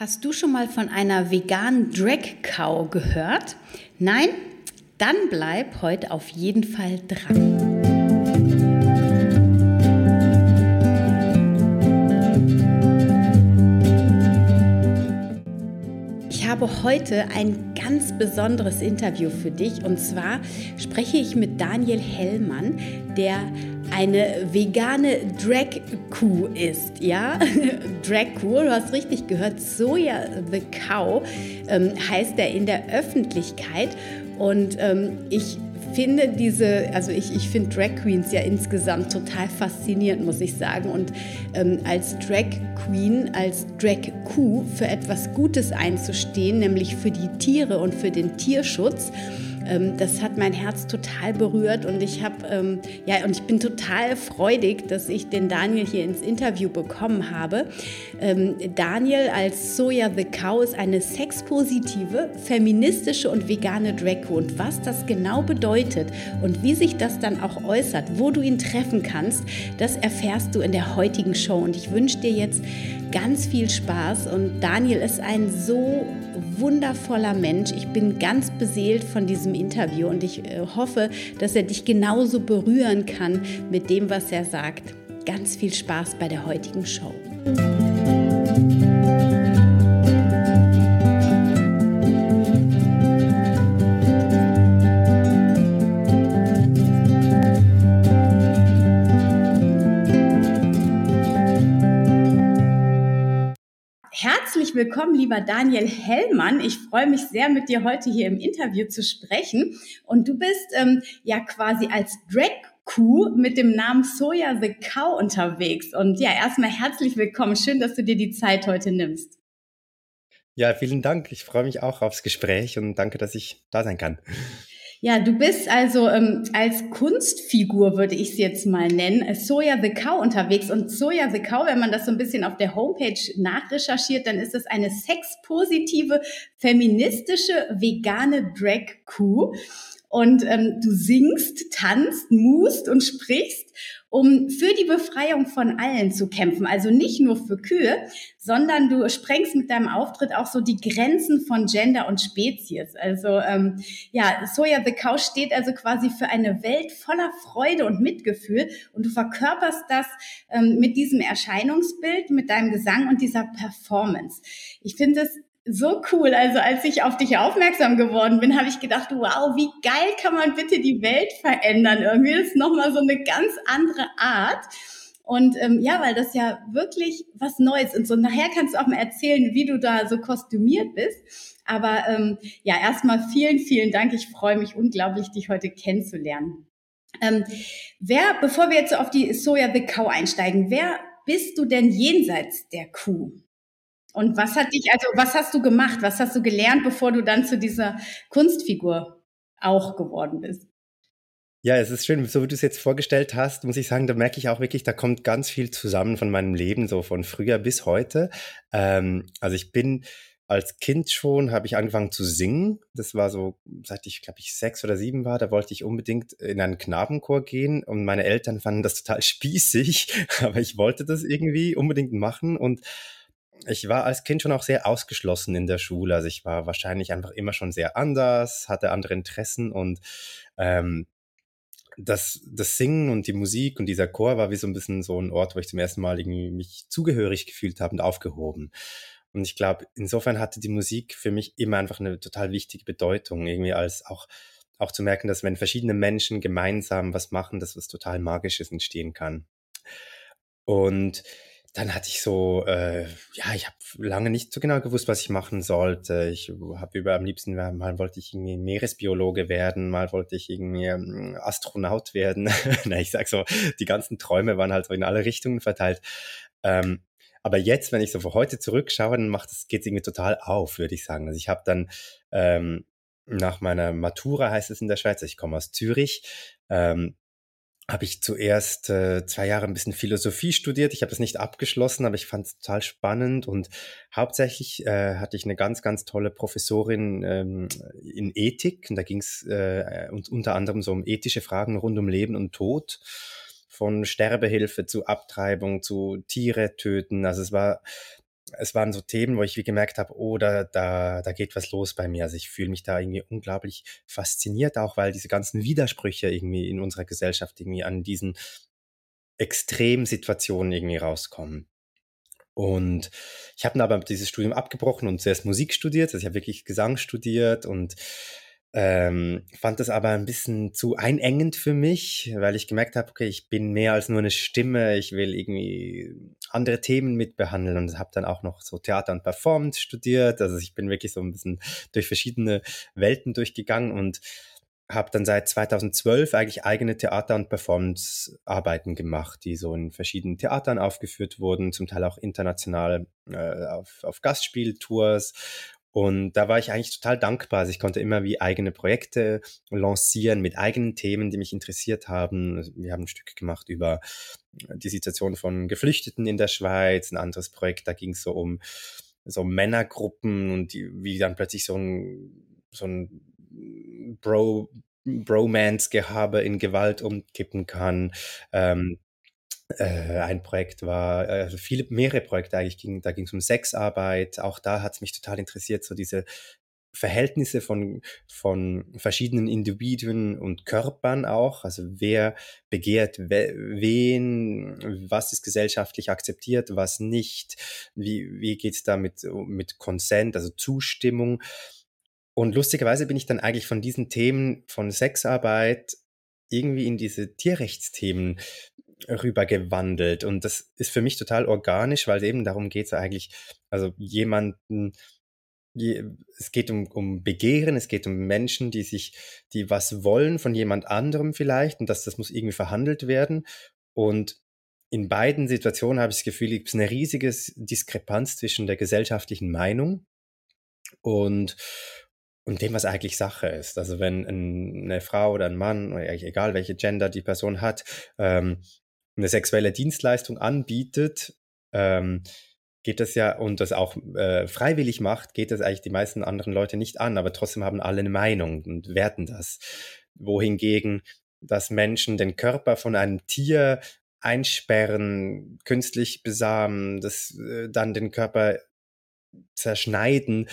Hast du schon mal von einer veganen Drag Cow gehört? Nein? Dann bleib heute auf jeden Fall dran. Ich habe heute ein ganz besonderes Interview für dich und zwar spreche ich mit Daniel Hellmann, der eine vegane Drag-Kuh ist. Ja, Drag-Kuh, du hast richtig gehört, Soja the Cow ähm, heißt er in der Öffentlichkeit. Und ähm, ich finde diese, also ich, ich finde Drag Queens ja insgesamt total faszinierend, muss ich sagen. Und ähm, als Drag Queen, als Drag Kuh für etwas Gutes einzustehen, nämlich für die Tiere und für den Tierschutz ähm, das hat mein Herz total berührt und ich habe ähm, ja und ich bin total freudig, dass ich den Daniel hier ins Interview bekommen habe. Ähm, Daniel als Soja the Cow ist eine sexpositive, feministische und vegane Drag und was das genau bedeutet und wie sich das dann auch äußert, wo du ihn treffen kannst, das erfährst du in der heutigen Show. Und ich wünsche dir jetzt ganz viel Spaß. Und Daniel ist ein so wundervoller Mensch. Ich bin ganz beseelt von diesem Interview und ich äh, hoffe, dass er dich genauso berühren kann mit dem, was er sagt. Ganz viel Spaß bei der heutigen Show. Herzlich willkommen, lieber Daniel Hellmann. Ich freue mich sehr, mit dir heute hier im Interview zu sprechen. Und du bist ähm, ja quasi als Drag Kuh mit dem Namen Soja the Cow unterwegs. Und ja, erstmal herzlich willkommen. Schön, dass du dir die Zeit heute nimmst. Ja, vielen Dank. Ich freue mich auch aufs Gespräch und danke, dass ich da sein kann. Ja, du bist also ähm, als Kunstfigur, würde ich es jetzt mal nennen, äh, Soja the Cow unterwegs. Und Soja the Cow, wenn man das so ein bisschen auf der Homepage nachrecherchiert, dann ist es eine sexpositive, feministische, vegane Drag-Kuh. Und ähm, du singst, tanzt, must und sprichst um für die Befreiung von allen zu kämpfen. Also nicht nur für Kühe, sondern du sprengst mit deinem Auftritt auch so die Grenzen von Gender und Spezies. Also ähm, ja, Soja the Cow steht also quasi für eine Welt voller Freude und Mitgefühl und du verkörperst das ähm, mit diesem Erscheinungsbild, mit deinem Gesang und dieser Performance. Ich finde es so cool. Also als ich auf dich aufmerksam geworden bin, habe ich gedacht, wow, wie geil kann man bitte die Welt verändern? Irgendwie ist nochmal so eine ganz andere Art. Und ähm, ja, weil das ja wirklich was Neues. Und so nachher kannst du auch mal erzählen, wie du da so kostümiert bist. Aber ähm, ja, erstmal vielen, vielen Dank. Ich freue mich unglaublich, dich heute kennenzulernen. Ähm, wer, bevor wir jetzt auf die Soja the Cow einsteigen, wer bist du denn jenseits der Kuh? Und was hat dich, also was hast du gemacht? Was hast du gelernt, bevor du dann zu dieser Kunstfigur auch geworden bist? Ja, es ist schön, so wie du es jetzt vorgestellt hast, muss ich sagen, da merke ich auch wirklich, da kommt ganz viel zusammen von meinem Leben, so von früher bis heute. Ähm, also ich bin als Kind schon, habe ich angefangen zu singen. Das war so, seit ich, glaube ich, sechs oder sieben war, da wollte ich unbedingt in einen Knabenchor gehen und meine Eltern fanden das total spießig, aber ich wollte das irgendwie unbedingt machen und ich war als Kind schon auch sehr ausgeschlossen in der Schule. Also ich war wahrscheinlich einfach immer schon sehr anders, hatte andere Interessen und ähm, das, das Singen und die Musik und dieser Chor war wie so ein bisschen so ein Ort, wo ich zum ersten Mal irgendwie mich zugehörig gefühlt habe und aufgehoben. Und ich glaube, insofern hatte die Musik für mich immer einfach eine total wichtige Bedeutung, irgendwie als auch, auch zu merken, dass wenn verschiedene Menschen gemeinsam was machen, dass was total Magisches entstehen kann. Und dann hatte ich so, äh, ja, ich habe lange nicht so genau gewusst, was ich machen sollte. Ich habe über am liebsten, mal wollte ich irgendwie Meeresbiologe werden, mal wollte ich irgendwie ähm, Astronaut werden. Na, ich sag so, die ganzen Träume waren halt so in alle Richtungen verteilt. Ähm, aber jetzt, wenn ich so vor heute zurückschaue, dann macht es geht irgendwie total auf, würde ich sagen. Also ich habe dann ähm, nach meiner Matura heißt es in der Schweiz, ich komme aus Zürich, ähm, habe ich zuerst äh, zwei Jahre ein bisschen Philosophie studiert. Ich habe das nicht abgeschlossen, aber ich fand es total spannend und hauptsächlich äh, hatte ich eine ganz, ganz tolle Professorin ähm, in Ethik und da ging es äh, unter anderem so um ethische Fragen rund um Leben und Tod, von Sterbehilfe zu Abtreibung zu Tiere töten. Also es war es waren so Themen, wo ich wie gemerkt habe, oh, da, da, da geht was los bei mir. Also ich fühle mich da irgendwie unglaublich fasziniert, auch weil diese ganzen Widersprüche irgendwie in unserer Gesellschaft irgendwie an diesen Extremsituationen irgendwie rauskommen. Und ich habe dann aber dieses Studium abgebrochen und zuerst Musik studiert. Also ich habe wirklich Gesang studiert und ähm, fand das aber ein bisschen zu einengend für mich, weil ich gemerkt habe, okay, ich bin mehr als nur eine Stimme, ich will irgendwie andere Themen mitbehandeln und habe dann auch noch so Theater und Performance studiert. Also ich bin wirklich so ein bisschen durch verschiedene Welten durchgegangen und habe dann seit 2012 eigentlich eigene Theater- und Performance-Arbeiten gemacht, die so in verschiedenen Theatern aufgeführt wurden, zum Teil auch international äh, auf, auf Gastspieltours und da war ich eigentlich total dankbar. Also ich konnte immer wie eigene Projekte lancieren mit eigenen Themen, die mich interessiert haben. Also wir haben ein Stück gemacht über die Situation von Geflüchteten in der Schweiz, ein anderes Projekt, da ging es so um so Männergruppen und die, wie dann plötzlich so ein, so ein Bro, Bromance-Gehabe in Gewalt umkippen kann. Ähm, äh, ein Projekt war, äh, also viele, mehrere Projekte eigentlich ging, da ging es um Sexarbeit. Auch da hat es mich total interessiert, so diese Verhältnisse von, von verschiedenen Individuen und Körpern auch. Also wer begehrt we wen, was ist gesellschaftlich akzeptiert, was nicht, wie, wie geht es da mit, mit Consent, also Zustimmung. Und lustigerweise bin ich dann eigentlich von diesen Themen von Sexarbeit irgendwie in diese Tierrechtsthemen rübergewandelt. Und das ist für mich total organisch, weil es eben darum geht, so eigentlich, also jemanden, es geht um, um Begehren, es geht um Menschen, die sich, die was wollen von jemand anderem vielleicht und das, das muss irgendwie verhandelt werden. Und in beiden Situationen habe ich das Gefühl, gibt es eine riesige Diskrepanz zwischen der gesellschaftlichen Meinung und, und dem, was eigentlich Sache ist. Also wenn eine Frau oder ein Mann, egal welche Gender die Person hat, ähm, eine sexuelle Dienstleistung anbietet, ähm, geht das ja und das auch äh, freiwillig macht, geht das eigentlich die meisten anderen Leute nicht an, aber trotzdem haben alle eine Meinung und werten das. Wohingegen, dass Menschen den Körper von einem Tier einsperren, künstlich besamen, das äh, dann den Körper zerschneiden,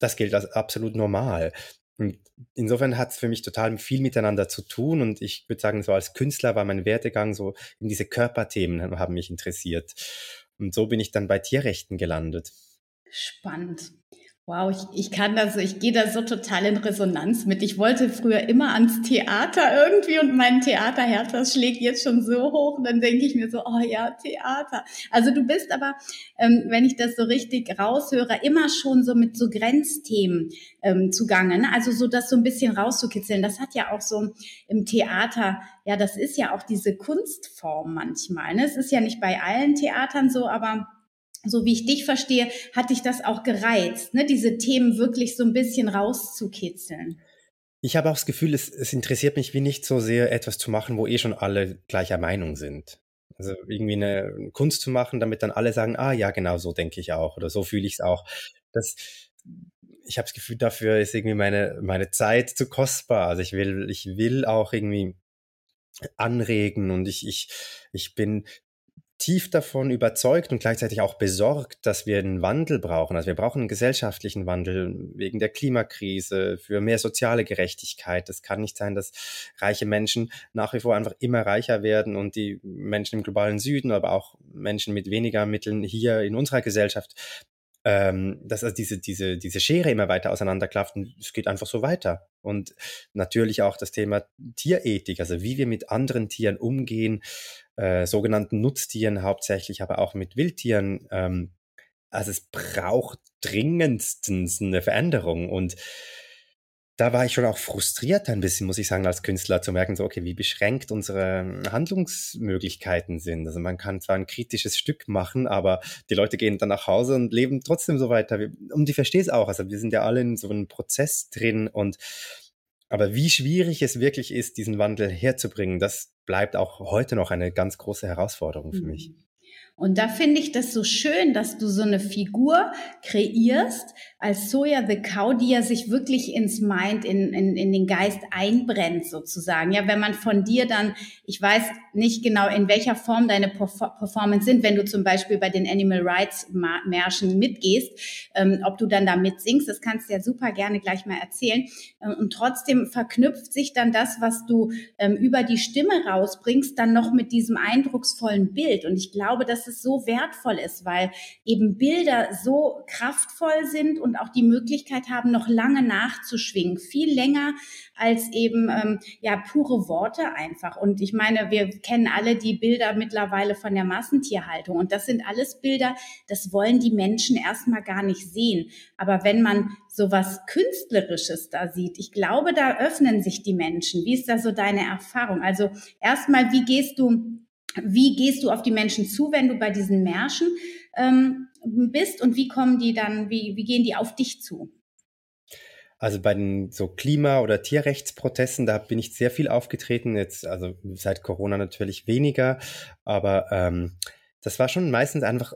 das gilt als absolut normal. Und insofern hat es für mich total viel miteinander zu tun und ich würde sagen, so als Künstler war mein Werdegang so in diese Körperthemen haben mich interessiert. Und so bin ich dann bei Tierrechten gelandet. Spannend. Wow, ich, ich kann das, ich gehe da so total in Resonanz mit. Ich wollte früher immer ans Theater irgendwie und mein Theaterherz, das schlägt jetzt schon so hoch. Und dann denke ich mir so, oh ja, Theater. Also du bist aber, ähm, wenn ich das so richtig raushöre, immer schon so mit so Grenzthemen ähm, zugange. Ne? Also so das so ein bisschen rauszukitzeln. Das hat ja auch so im Theater, ja, das ist ja auch diese Kunstform manchmal. Ne? Es ist ja nicht bei allen Theatern so, aber so wie ich dich verstehe, hat dich das auch gereizt, ne? diese Themen wirklich so ein bisschen rauszukitzeln. Ich habe auch das Gefühl, es, es interessiert mich wie nicht so sehr, etwas zu machen, wo eh schon alle gleicher Meinung sind. Also irgendwie eine Kunst zu machen, damit dann alle sagen, ah ja, genau so denke ich auch oder so fühle ich es auch. Das, ich habe das Gefühl, dafür ist irgendwie meine, meine Zeit zu kostbar. Also ich will, ich will auch irgendwie anregen und ich, ich, ich bin tief davon überzeugt und gleichzeitig auch besorgt, dass wir einen Wandel brauchen. Also wir brauchen einen gesellschaftlichen Wandel wegen der Klimakrise, für mehr soziale Gerechtigkeit. Es kann nicht sein, dass reiche Menschen nach wie vor einfach immer reicher werden und die Menschen im globalen Süden, aber auch Menschen mit weniger Mitteln hier in unserer Gesellschaft ähm, dass also diese, diese, diese Schere immer weiter auseinanderklafft es geht einfach so weiter. Und natürlich auch das Thema Tierethik, also wie wir mit anderen Tieren umgehen, äh, sogenannten Nutztieren hauptsächlich, aber auch mit Wildtieren. Ähm, also es braucht dringendstens eine Veränderung und da war ich schon auch frustriert ein bisschen, muss ich sagen, als Künstler zu merken, so, okay, wie beschränkt unsere Handlungsmöglichkeiten sind. Also man kann zwar ein kritisches Stück machen, aber die Leute gehen dann nach Hause und leben trotzdem so weiter. Und ich verstehe es auch. Also wir sind ja alle in so einem Prozess drin und aber wie schwierig es wirklich ist, diesen Wandel herzubringen, das bleibt auch heute noch eine ganz große Herausforderung für mich. Und da finde ich das so schön, dass du so eine Figur kreierst als Soja the Cow, die ja sich wirklich ins Mind, in, in, in den Geist einbrennt sozusagen. Ja, wenn man von dir dann, ich weiß nicht genau, in welcher Form deine Performance sind, wenn du zum Beispiel bei den Animal Rights Märschen mitgehst, ähm, ob du dann da mitsingst, das kannst du ja super gerne gleich mal erzählen. Ähm, und trotzdem verknüpft sich dann das, was du ähm, über die Stimme rausbringst, dann noch mit diesem eindrucksvollen Bild. Und ich glaube, dass es so wertvoll ist, weil eben Bilder so kraftvoll sind und auch die Möglichkeit haben, noch lange nachzuschwingen. Viel länger als eben ähm, ja pure Worte einfach. Und ich meine, wir kennen alle die Bilder mittlerweile von der Massentierhaltung. Und das sind alles Bilder, das wollen die Menschen erstmal gar nicht sehen. Aber wenn man so was Künstlerisches da sieht, ich glaube, da öffnen sich die Menschen. Wie ist da so deine Erfahrung? Also erstmal, wie gehst du wie gehst du auf die Menschen zu, wenn du bei diesen Märschen ähm, bist und wie kommen die dann, wie, wie gehen die auf dich zu? Also bei den so Klima- oder Tierrechtsprotesten, da bin ich sehr viel aufgetreten. Jetzt, also seit Corona natürlich weniger, aber ähm, das war schon meistens einfach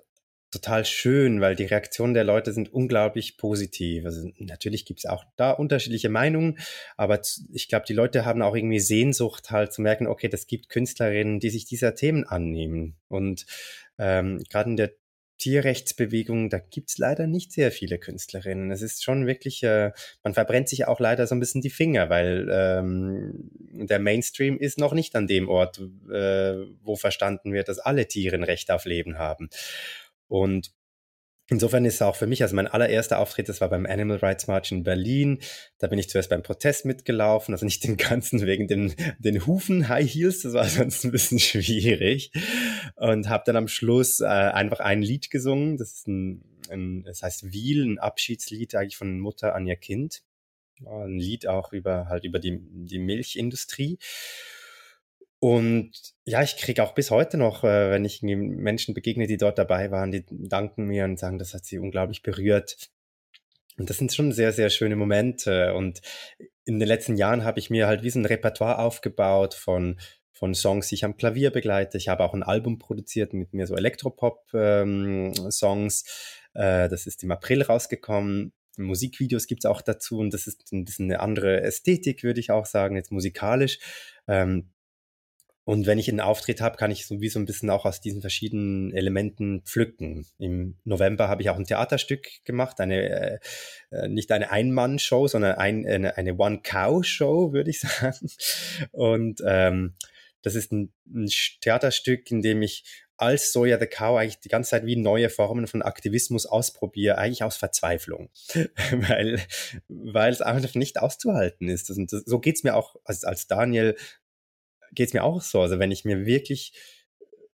total schön, weil die Reaktionen der Leute sind unglaublich positiv. Also natürlich gibt es auch da unterschiedliche Meinungen, aber ich glaube, die Leute haben auch irgendwie Sehnsucht halt zu merken, okay, das gibt Künstlerinnen, die sich dieser Themen annehmen. Und ähm, gerade in der Tierrechtsbewegung, da gibt's leider nicht sehr viele Künstlerinnen. Es ist schon wirklich, äh, man verbrennt sich auch leider so ein bisschen die Finger, weil ähm, der Mainstream ist noch nicht an dem Ort, äh, wo verstanden wird, dass alle Tiere ein Recht auf Leben haben. Und Insofern ist es auch für mich, also mein allererster Auftritt, das war beim Animal Rights March in Berlin. Da bin ich zuerst beim Protest mitgelaufen, also nicht den ganzen wegen den, den Hufen High Heels, das war sonst ein bisschen schwierig. Und habe dann am Schluss äh, einfach ein Lied gesungen. Das ist ein, ein das heißt Wiel, ein Abschiedslied eigentlich von Mutter an ihr Kind. Ein Lied auch über halt über die, die Milchindustrie. Und ja, ich kriege auch bis heute noch, äh, wenn ich Menschen begegne, die dort dabei waren, die danken mir und sagen, das hat sie unglaublich berührt. Und das sind schon sehr, sehr schöne Momente. Und in den letzten Jahren habe ich mir halt wie so ein Repertoire aufgebaut von, von Songs, die ich am Klavier begleite. Ich habe auch ein Album produziert mit mir so Elektropop-Songs. Ähm, äh, das ist im April rausgekommen. Musikvideos gibt's auch dazu und das ist ein bisschen eine andere Ästhetik, würde ich auch sagen, jetzt musikalisch. Ähm, und wenn ich einen Auftritt habe, kann ich so wie so ein bisschen auch aus diesen verschiedenen Elementen pflücken. Im November habe ich auch ein Theaterstück gemacht, eine äh, äh nicht eine Ein-Mann-Show, sondern ein, eine, eine One-Cow-Show, würde ich sagen. Und ähm, das ist ein, ein Theaterstück, in dem ich als Soja the Cow eigentlich die ganze Zeit wie neue Formen von Aktivismus ausprobiere, eigentlich aus Verzweiflung, weil, weil es einfach nicht auszuhalten ist. Und so geht's mir auch als, als Daniel geht es mir auch so. Also wenn ich mir wirklich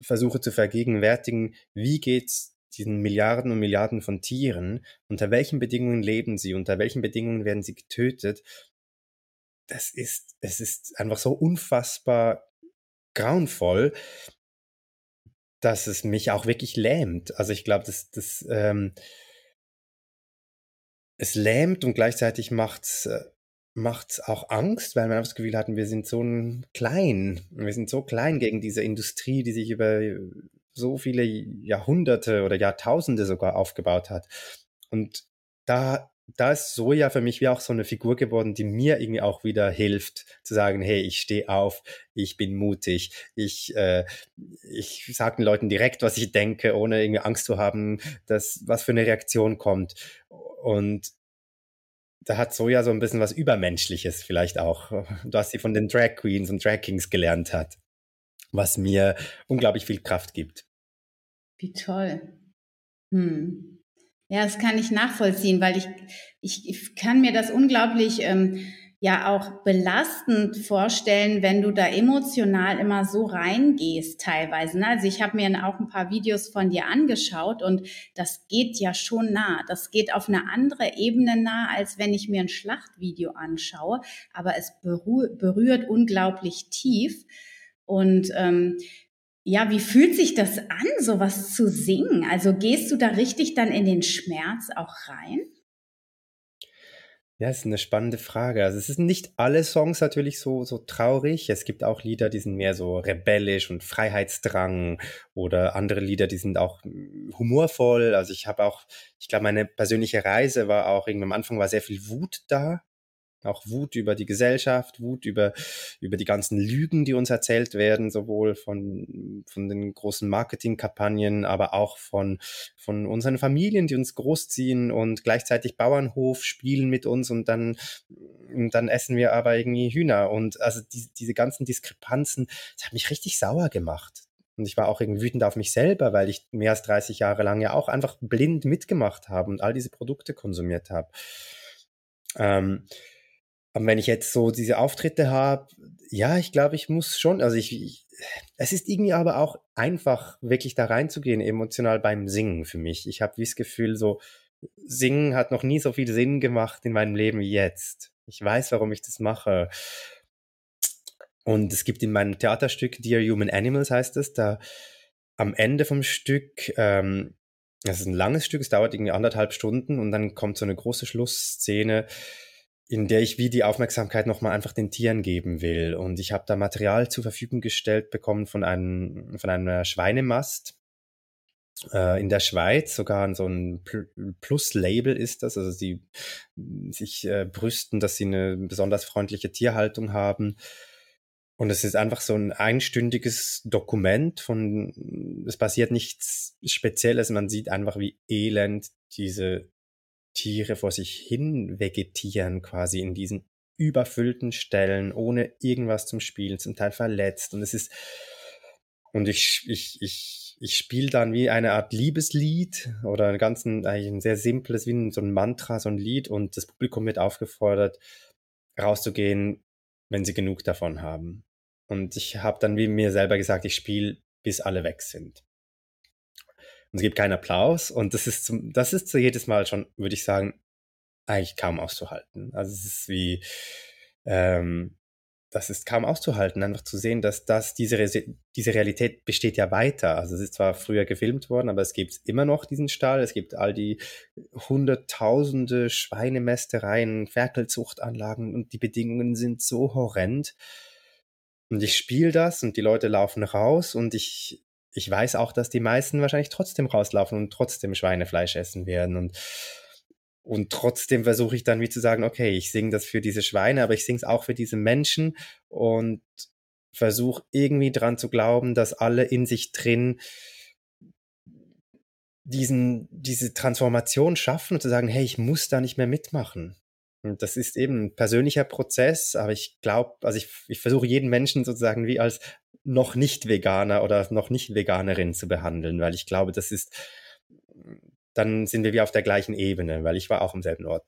versuche zu vergegenwärtigen, wie geht's diesen Milliarden und Milliarden von Tieren, unter welchen Bedingungen leben sie, unter welchen Bedingungen werden sie getötet, das ist, es ist einfach so unfassbar grauenvoll, dass es mich auch wirklich lähmt. Also ich glaube, das, das, ähm, es lähmt und gleichzeitig macht's äh, macht auch Angst, weil man das Gefühl hat, wir sind so klein. Wir sind so klein gegen diese Industrie, die sich über so viele Jahrhunderte oder Jahrtausende sogar aufgebaut hat. Und da, da ist Soja für mich wie auch so eine Figur geworden, die mir irgendwie auch wieder hilft, zu sagen, hey, ich stehe auf, ich bin mutig, ich, äh, ich sage den Leuten direkt, was ich denke, ohne irgendwie Angst zu haben, dass was für eine Reaktion kommt. Und da hat Soja so ein bisschen was Übermenschliches vielleicht auch, was sie von den Drag Queens und Drag Kings gelernt hat, was mir unglaublich viel Kraft gibt. Wie toll. Hm. Ja, das kann ich nachvollziehen, weil ich, ich, ich kann mir das unglaublich ähm, ja auch belastend vorstellen, wenn du da emotional immer so reingehst teilweise. Ne? Also ich habe mir auch ein paar Videos von dir angeschaut und das geht ja schon nah. Das geht auf eine andere Ebene nah, als wenn ich mir ein Schlachtvideo anschaue. Aber es berührt unglaublich tief. Und ähm, ja, wie fühlt sich das an, sowas zu singen? Also gehst du da richtig dann in den Schmerz auch rein? Ja, ist eine spannende Frage. Also es sind nicht alle Songs natürlich so, so traurig. Es gibt auch Lieder, die sind mehr so rebellisch und Freiheitsdrang oder andere Lieder, die sind auch hm, humorvoll. Also ich habe auch, ich glaube, meine persönliche Reise war auch irgendwie am Anfang war sehr viel Wut da auch Wut über die Gesellschaft, Wut über, über die ganzen Lügen, die uns erzählt werden, sowohl von, von den großen Marketingkampagnen, aber auch von, von unseren Familien, die uns großziehen und gleichzeitig Bauernhof spielen mit uns und dann, und dann essen wir aber irgendwie Hühner. Und also die, diese ganzen Diskrepanzen, das hat mich richtig sauer gemacht. Und ich war auch irgendwie wütend auf mich selber, weil ich mehr als 30 Jahre lang ja auch einfach blind mitgemacht habe und all diese Produkte konsumiert habe. Ähm, aber wenn ich jetzt so diese Auftritte habe, ja, ich glaube, ich muss schon, also ich, ich, es ist irgendwie aber auch einfach, wirklich da reinzugehen, emotional beim Singen für mich. Ich habe wie das Gefühl, so, Singen hat noch nie so viel Sinn gemacht in meinem Leben wie jetzt. Ich weiß, warum ich das mache. Und es gibt in meinem Theaterstück Dear Human Animals heißt es, da am Ende vom Stück, ähm, das ist ein langes Stück, es dauert irgendwie anderthalb Stunden und dann kommt so eine große Schlussszene, in der ich wie die Aufmerksamkeit nochmal einfach den Tieren geben will. Und ich habe da Material zur Verfügung gestellt bekommen von einem, von einer Schweinemast äh, in der Schweiz, sogar so ein Plus-Label ist das. Also sie sich äh, brüsten, dass sie eine besonders freundliche Tierhaltung haben. Und es ist einfach so ein einstündiges Dokument von, es passiert nichts Spezielles, man sieht einfach, wie elend diese Tiere vor sich hin vegetieren, quasi in diesen überfüllten Stellen, ohne irgendwas zum Spielen, zum Teil verletzt. Und es ist, und ich, ich, ich, ich spiele dann wie eine Art Liebeslied oder ein ganz ein, ein sehr simples, wie so ein Mantra, so ein Lied und das Publikum wird aufgefordert, rauszugehen, wenn sie genug davon haben. Und ich habe dann wie mir selber gesagt, ich spiele, bis alle weg sind und es gibt keinen Applaus und das ist zum, das ist so jedes Mal schon, würde ich sagen, eigentlich kaum auszuhalten. Also es ist wie, ähm, das ist kaum auszuhalten, einfach zu sehen, dass das, diese, diese Realität besteht ja weiter. Also es ist zwar früher gefilmt worden, aber es gibt immer noch diesen Stall, es gibt all die hunderttausende Schweinemästereien, Ferkelzuchtanlagen und die Bedingungen sind so horrend. Und ich spiele das und die Leute laufen raus und ich, ich weiß auch, dass die meisten wahrscheinlich trotzdem rauslaufen und trotzdem Schweinefleisch essen werden und und trotzdem versuche ich dann wie zu sagen, okay, ich singe das für diese Schweine, aber ich singe es auch für diese Menschen und versuche irgendwie dran zu glauben, dass alle in sich drin diesen, diese Transformation schaffen und zu sagen, hey, ich muss da nicht mehr mitmachen. Und das ist eben ein persönlicher Prozess, aber ich glaube, also ich, ich versuche jeden Menschen sozusagen wie als noch nicht Veganer oder noch nicht Veganerin zu behandeln, weil ich glaube, das ist, dann sind wir wie auf der gleichen Ebene, weil ich war auch am selben Ort.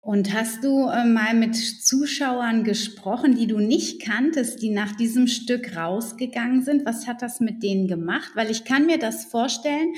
Und hast du äh, mal mit Zuschauern gesprochen, die du nicht kanntest, die nach diesem Stück rausgegangen sind? Was hat das mit denen gemacht? Weil ich kann mir das vorstellen,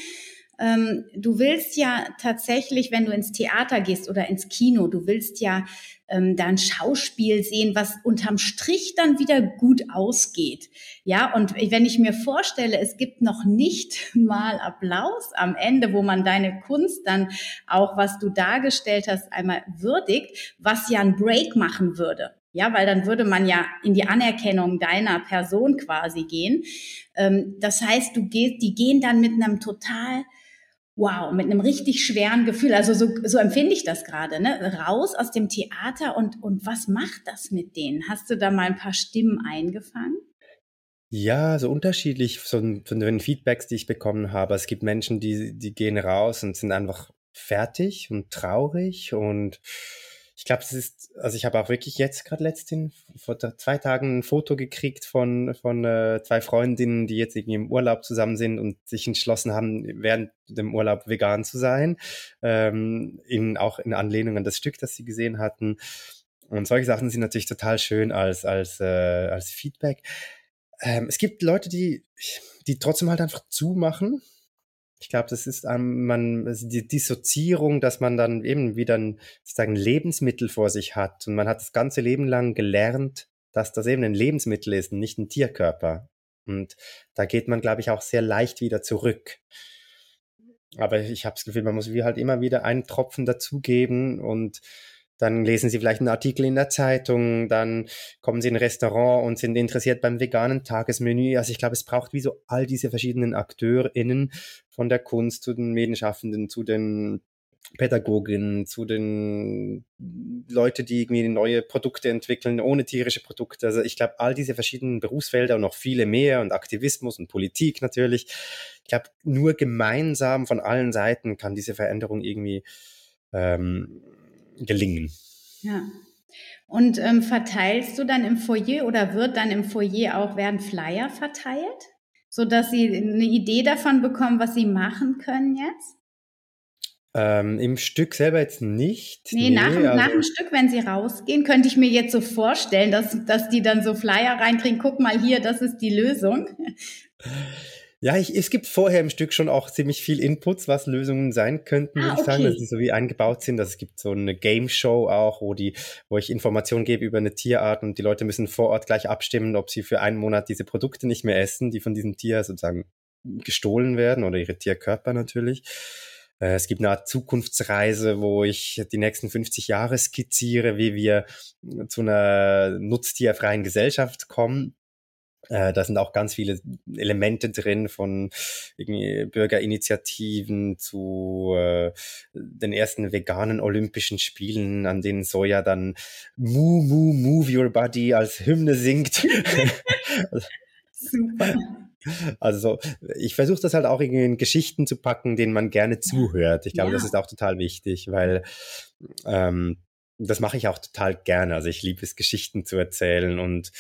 ähm, du willst ja tatsächlich, wenn du ins Theater gehst oder ins Kino, du willst ja ähm, da ein Schauspiel sehen, was unterm Strich dann wieder gut ausgeht. Ja, und wenn ich mir vorstelle, es gibt noch nicht mal Applaus am Ende, wo man deine Kunst dann auch, was du dargestellt hast, einmal würdigt, was ja ein Break machen würde. Ja, weil dann würde man ja in die Anerkennung deiner Person quasi gehen. Ähm, das heißt, du gehst, die gehen dann mit einem total wow, mit einem richtig schweren Gefühl. Also so, so empfinde ich das gerade, ne? Raus aus dem Theater und, und was macht das mit denen? Hast du da mal ein paar Stimmen eingefangen? Ja, so unterschiedlich von, den Feedbacks, die ich bekommen habe. Es gibt Menschen, die, die gehen raus und sind einfach fertig und traurig und ich glaube, es ist, also ich habe auch wirklich jetzt gerade letztens vor zwei Tagen ein Foto gekriegt von, von äh, zwei Freundinnen, die jetzt irgendwie im Urlaub zusammen sind und sich entschlossen haben, während dem Urlaub vegan zu sein. Ähm, in, auch in Anlehnung an das Stück, das sie gesehen hatten. Und solche Sachen sind natürlich total schön als, als, äh, als Feedback. Ähm, es gibt Leute, die, die trotzdem halt einfach zumachen ich glaube, das ist ähm, man also die Dissoziierung, dass man dann eben wieder ein sozusagen Lebensmittel vor sich hat und man hat das ganze Leben lang gelernt, dass das eben ein Lebensmittel ist und nicht ein Tierkörper. Und da geht man, glaube ich, auch sehr leicht wieder zurück. aber ich habe das Gefühl, man muss wie halt immer wieder einen Tropfen dazugeben und dann lesen Sie vielleicht einen Artikel in der Zeitung, dann kommen Sie in ein Restaurant und sind interessiert beim veganen Tagesmenü. Also ich glaube, es braucht wie so all diese verschiedenen AkteurInnen von der Kunst zu den Medienschaffenden, zu den Pädagoginnen, zu den Leute, die irgendwie neue Produkte entwickeln, ohne tierische Produkte. Also ich glaube, all diese verschiedenen Berufsfelder und noch viele mehr und Aktivismus und Politik natürlich. Ich glaube, nur gemeinsam von allen Seiten kann diese Veränderung irgendwie ähm, gelingen. Ja. Und ähm, verteilst du dann im Foyer oder wird dann im Foyer auch werden Flyer verteilt, sodass sie eine Idee davon bekommen, was sie machen können jetzt? Ähm, Im Stück selber jetzt nicht. Nee, nee nach, also nach dem Stück, wenn sie rausgehen, könnte ich mir jetzt so vorstellen, dass, dass die dann so Flyer reinkriegen, guck mal hier, das ist die Lösung. Ja, ich, es gibt vorher im Stück schon auch ziemlich viel Inputs, was Lösungen sein könnten, ah, würde ich sagen, dass die so wie eingebaut sind. Dass es gibt so eine Game Show auch, wo die, wo ich Informationen gebe über eine Tierart und die Leute müssen vor Ort gleich abstimmen, ob sie für einen Monat diese Produkte nicht mehr essen, die von diesem Tier sozusagen gestohlen werden oder ihre Tierkörper natürlich. Äh, es gibt eine Art Zukunftsreise, wo ich die nächsten 50 Jahre skizziere, wie wir zu einer nutztierfreien Gesellschaft kommen. Äh, da sind auch ganz viele Elemente drin von Bürgerinitiativen zu äh, den ersten veganen Olympischen Spielen, an denen Soja dann Moo, Moo, Move Your Body als Hymne singt. Super. Also ich versuche das halt auch irgendwie in Geschichten zu packen, denen man gerne zuhört. Ich glaube, ja. das ist auch total wichtig, weil ähm, das mache ich auch total gerne. Also ich liebe es, Geschichten zu erzählen und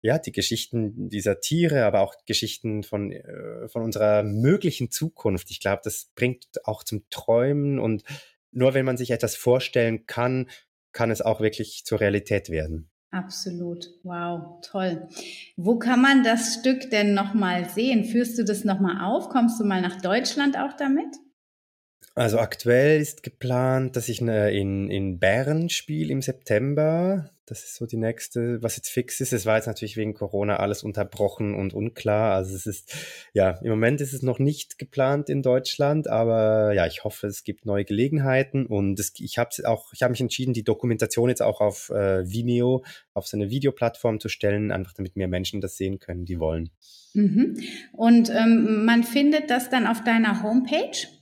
ja, die Geschichten dieser Tiere, aber auch Geschichten von, äh, von unserer möglichen Zukunft. Ich glaube, das bringt auch zum Träumen und nur wenn man sich etwas vorstellen kann, kann es auch wirklich zur Realität werden. Absolut. Wow, toll. Wo kann man das Stück denn nochmal sehen? Führst du das nochmal auf? Kommst du mal nach Deutschland auch damit? Also aktuell ist geplant, dass ich in, in Bern spiele im September. Das ist so die nächste, was jetzt fix ist. Es war jetzt natürlich wegen Corona alles unterbrochen und unklar. Also es ist, ja, im Moment ist es noch nicht geplant in Deutschland, aber ja, ich hoffe, es gibt neue Gelegenheiten und es, ich habe auch, ich habe mich entschieden, die Dokumentation jetzt auch auf äh, Vimeo, auf so eine Videoplattform zu stellen, einfach damit mehr Menschen das sehen können, die wollen. Mhm. Und ähm, man findet das dann auf deiner Homepage?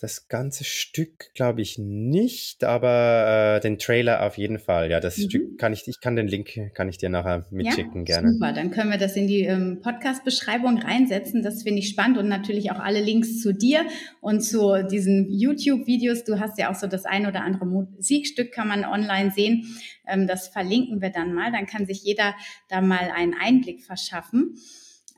Das ganze Stück glaube ich nicht, aber äh, den Trailer auf jeden Fall. Ja, das mhm. Stück kann ich, ich kann den Link, kann ich dir nachher mitschicken, ja, gerne. Super, dann können wir das in die ähm, Podcast-Beschreibung reinsetzen. Das finde ich spannend und natürlich auch alle Links zu dir und zu diesen YouTube-Videos. Du hast ja auch so das ein oder andere Musikstück kann man online sehen. Ähm, das verlinken wir dann mal. Dann kann sich jeder da mal einen Einblick verschaffen.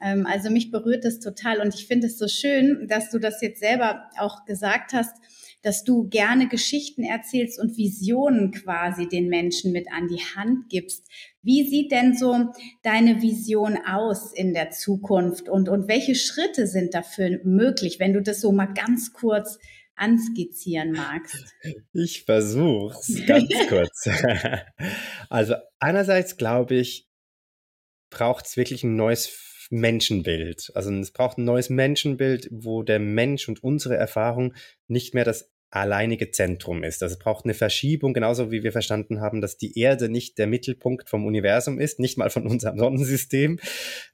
Ähm, also mich berührt das total und ich finde es so schön, dass du das jetzt selber auch gesagt hast, dass du gerne Geschichten erzählst und Visionen quasi den Menschen mit an die Hand gibst. Wie sieht denn so deine Vision aus in der Zukunft und, und welche Schritte sind dafür möglich, wenn du das so mal ganz kurz anskizzieren magst? Ich versuch's ganz kurz. also einerseits glaube ich, braucht es wirklich ein neues Menschenbild. Also es braucht ein neues Menschenbild, wo der Mensch und unsere Erfahrung nicht mehr das alleinige Zentrum ist. Also es braucht eine Verschiebung, genauso wie wir verstanden haben, dass die Erde nicht der Mittelpunkt vom Universum ist, nicht mal von unserem Sonnensystem,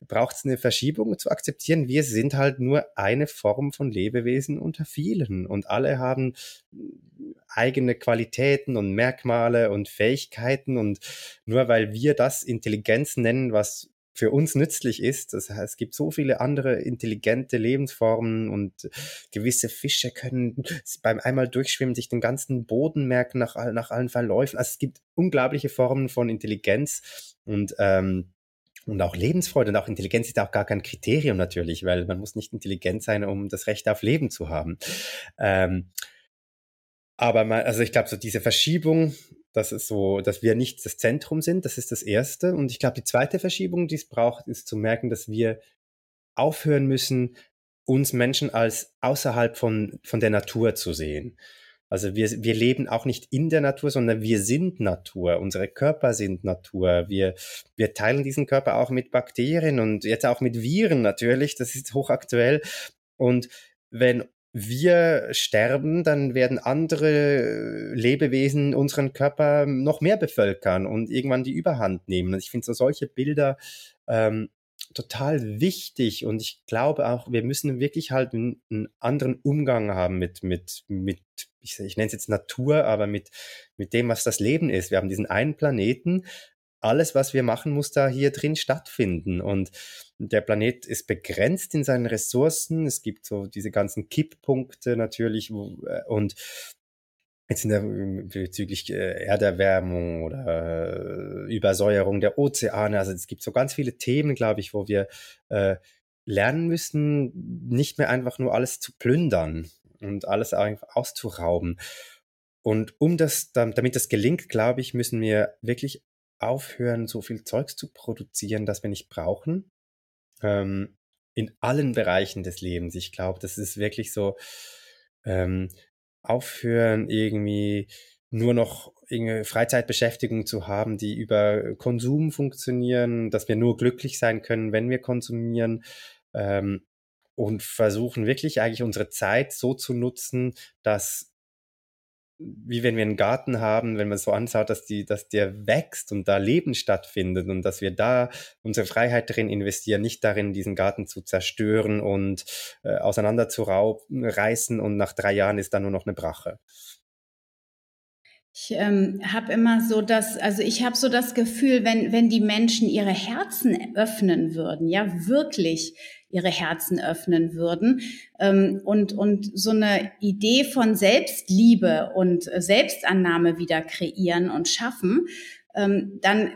braucht es eine Verschiebung zu akzeptieren. Wir sind halt nur eine Form von Lebewesen unter vielen und alle haben eigene Qualitäten und Merkmale und Fähigkeiten und nur weil wir das Intelligenz nennen, was für uns nützlich ist. Das heißt, es gibt so viele andere intelligente Lebensformen und gewisse Fische können beim einmal durchschwimmen sich den ganzen Boden merken nach, nach allen Verläufen. Also es gibt unglaubliche Formen von Intelligenz und ähm, und auch Lebensfreude und auch Intelligenz ist auch gar kein Kriterium natürlich, weil man muss nicht intelligent sein, um das Recht auf Leben zu haben. Ähm, aber man, also ich glaube, so diese Verschiebung dass es so, dass wir nicht das Zentrum sind. Das ist das erste. Und ich glaube, die zweite Verschiebung, die es braucht, ist zu merken, dass wir aufhören müssen, uns Menschen als außerhalb von, von der Natur zu sehen. Also wir, wir leben auch nicht in der Natur, sondern wir sind Natur. Unsere Körper sind Natur. Wir, wir teilen diesen Körper auch mit Bakterien und jetzt auch mit Viren natürlich. Das ist hochaktuell. Und wenn wir sterben, dann werden andere Lebewesen unseren Körper noch mehr bevölkern und irgendwann die Überhand nehmen. Ich finde so solche Bilder ähm, total wichtig und ich glaube auch, wir müssen wirklich halt einen, einen anderen Umgang haben mit, mit, mit ich, ich nenne es jetzt Natur, aber mit, mit dem, was das Leben ist. Wir haben diesen einen Planeten, alles, was wir machen, muss da hier drin stattfinden. Und der Planet ist begrenzt in seinen Ressourcen. Es gibt so diese ganzen Kipppunkte natürlich. Wo, äh, und jetzt in der, bezüglich äh, Erderwärmung oder äh, Übersäuerung der Ozeane. Also es gibt so ganz viele Themen, glaube ich, wo wir äh, lernen müssen, nicht mehr einfach nur alles zu plündern und alles auszurauben. Und um das, damit das gelingt, glaube ich, müssen wir wirklich aufhören, so viel Zeugs zu produzieren, das wir nicht brauchen. Ähm, in allen Bereichen des Lebens. Ich glaube, das ist wirklich so, ähm, aufhören, irgendwie nur noch Freizeitbeschäftigung zu haben, die über Konsum funktionieren, dass wir nur glücklich sein können, wenn wir konsumieren. Ähm, und versuchen wirklich eigentlich unsere Zeit so zu nutzen, dass wie wenn wir einen Garten haben, wenn man so anschaut, dass die, dass der wächst und da Leben stattfindet und dass wir da unsere Freiheit drin investieren, nicht darin, diesen Garten zu zerstören und äh, auseinander zu reißen und nach drei Jahren ist da nur noch eine Brache. Ich ähm, habe immer so das, also ich habe so das Gefühl, wenn, wenn die Menschen ihre Herzen öffnen würden, ja, wirklich ihre Herzen öffnen würden ähm, und, und so eine Idee von Selbstliebe und Selbstannahme wieder kreieren und schaffen, ähm, dann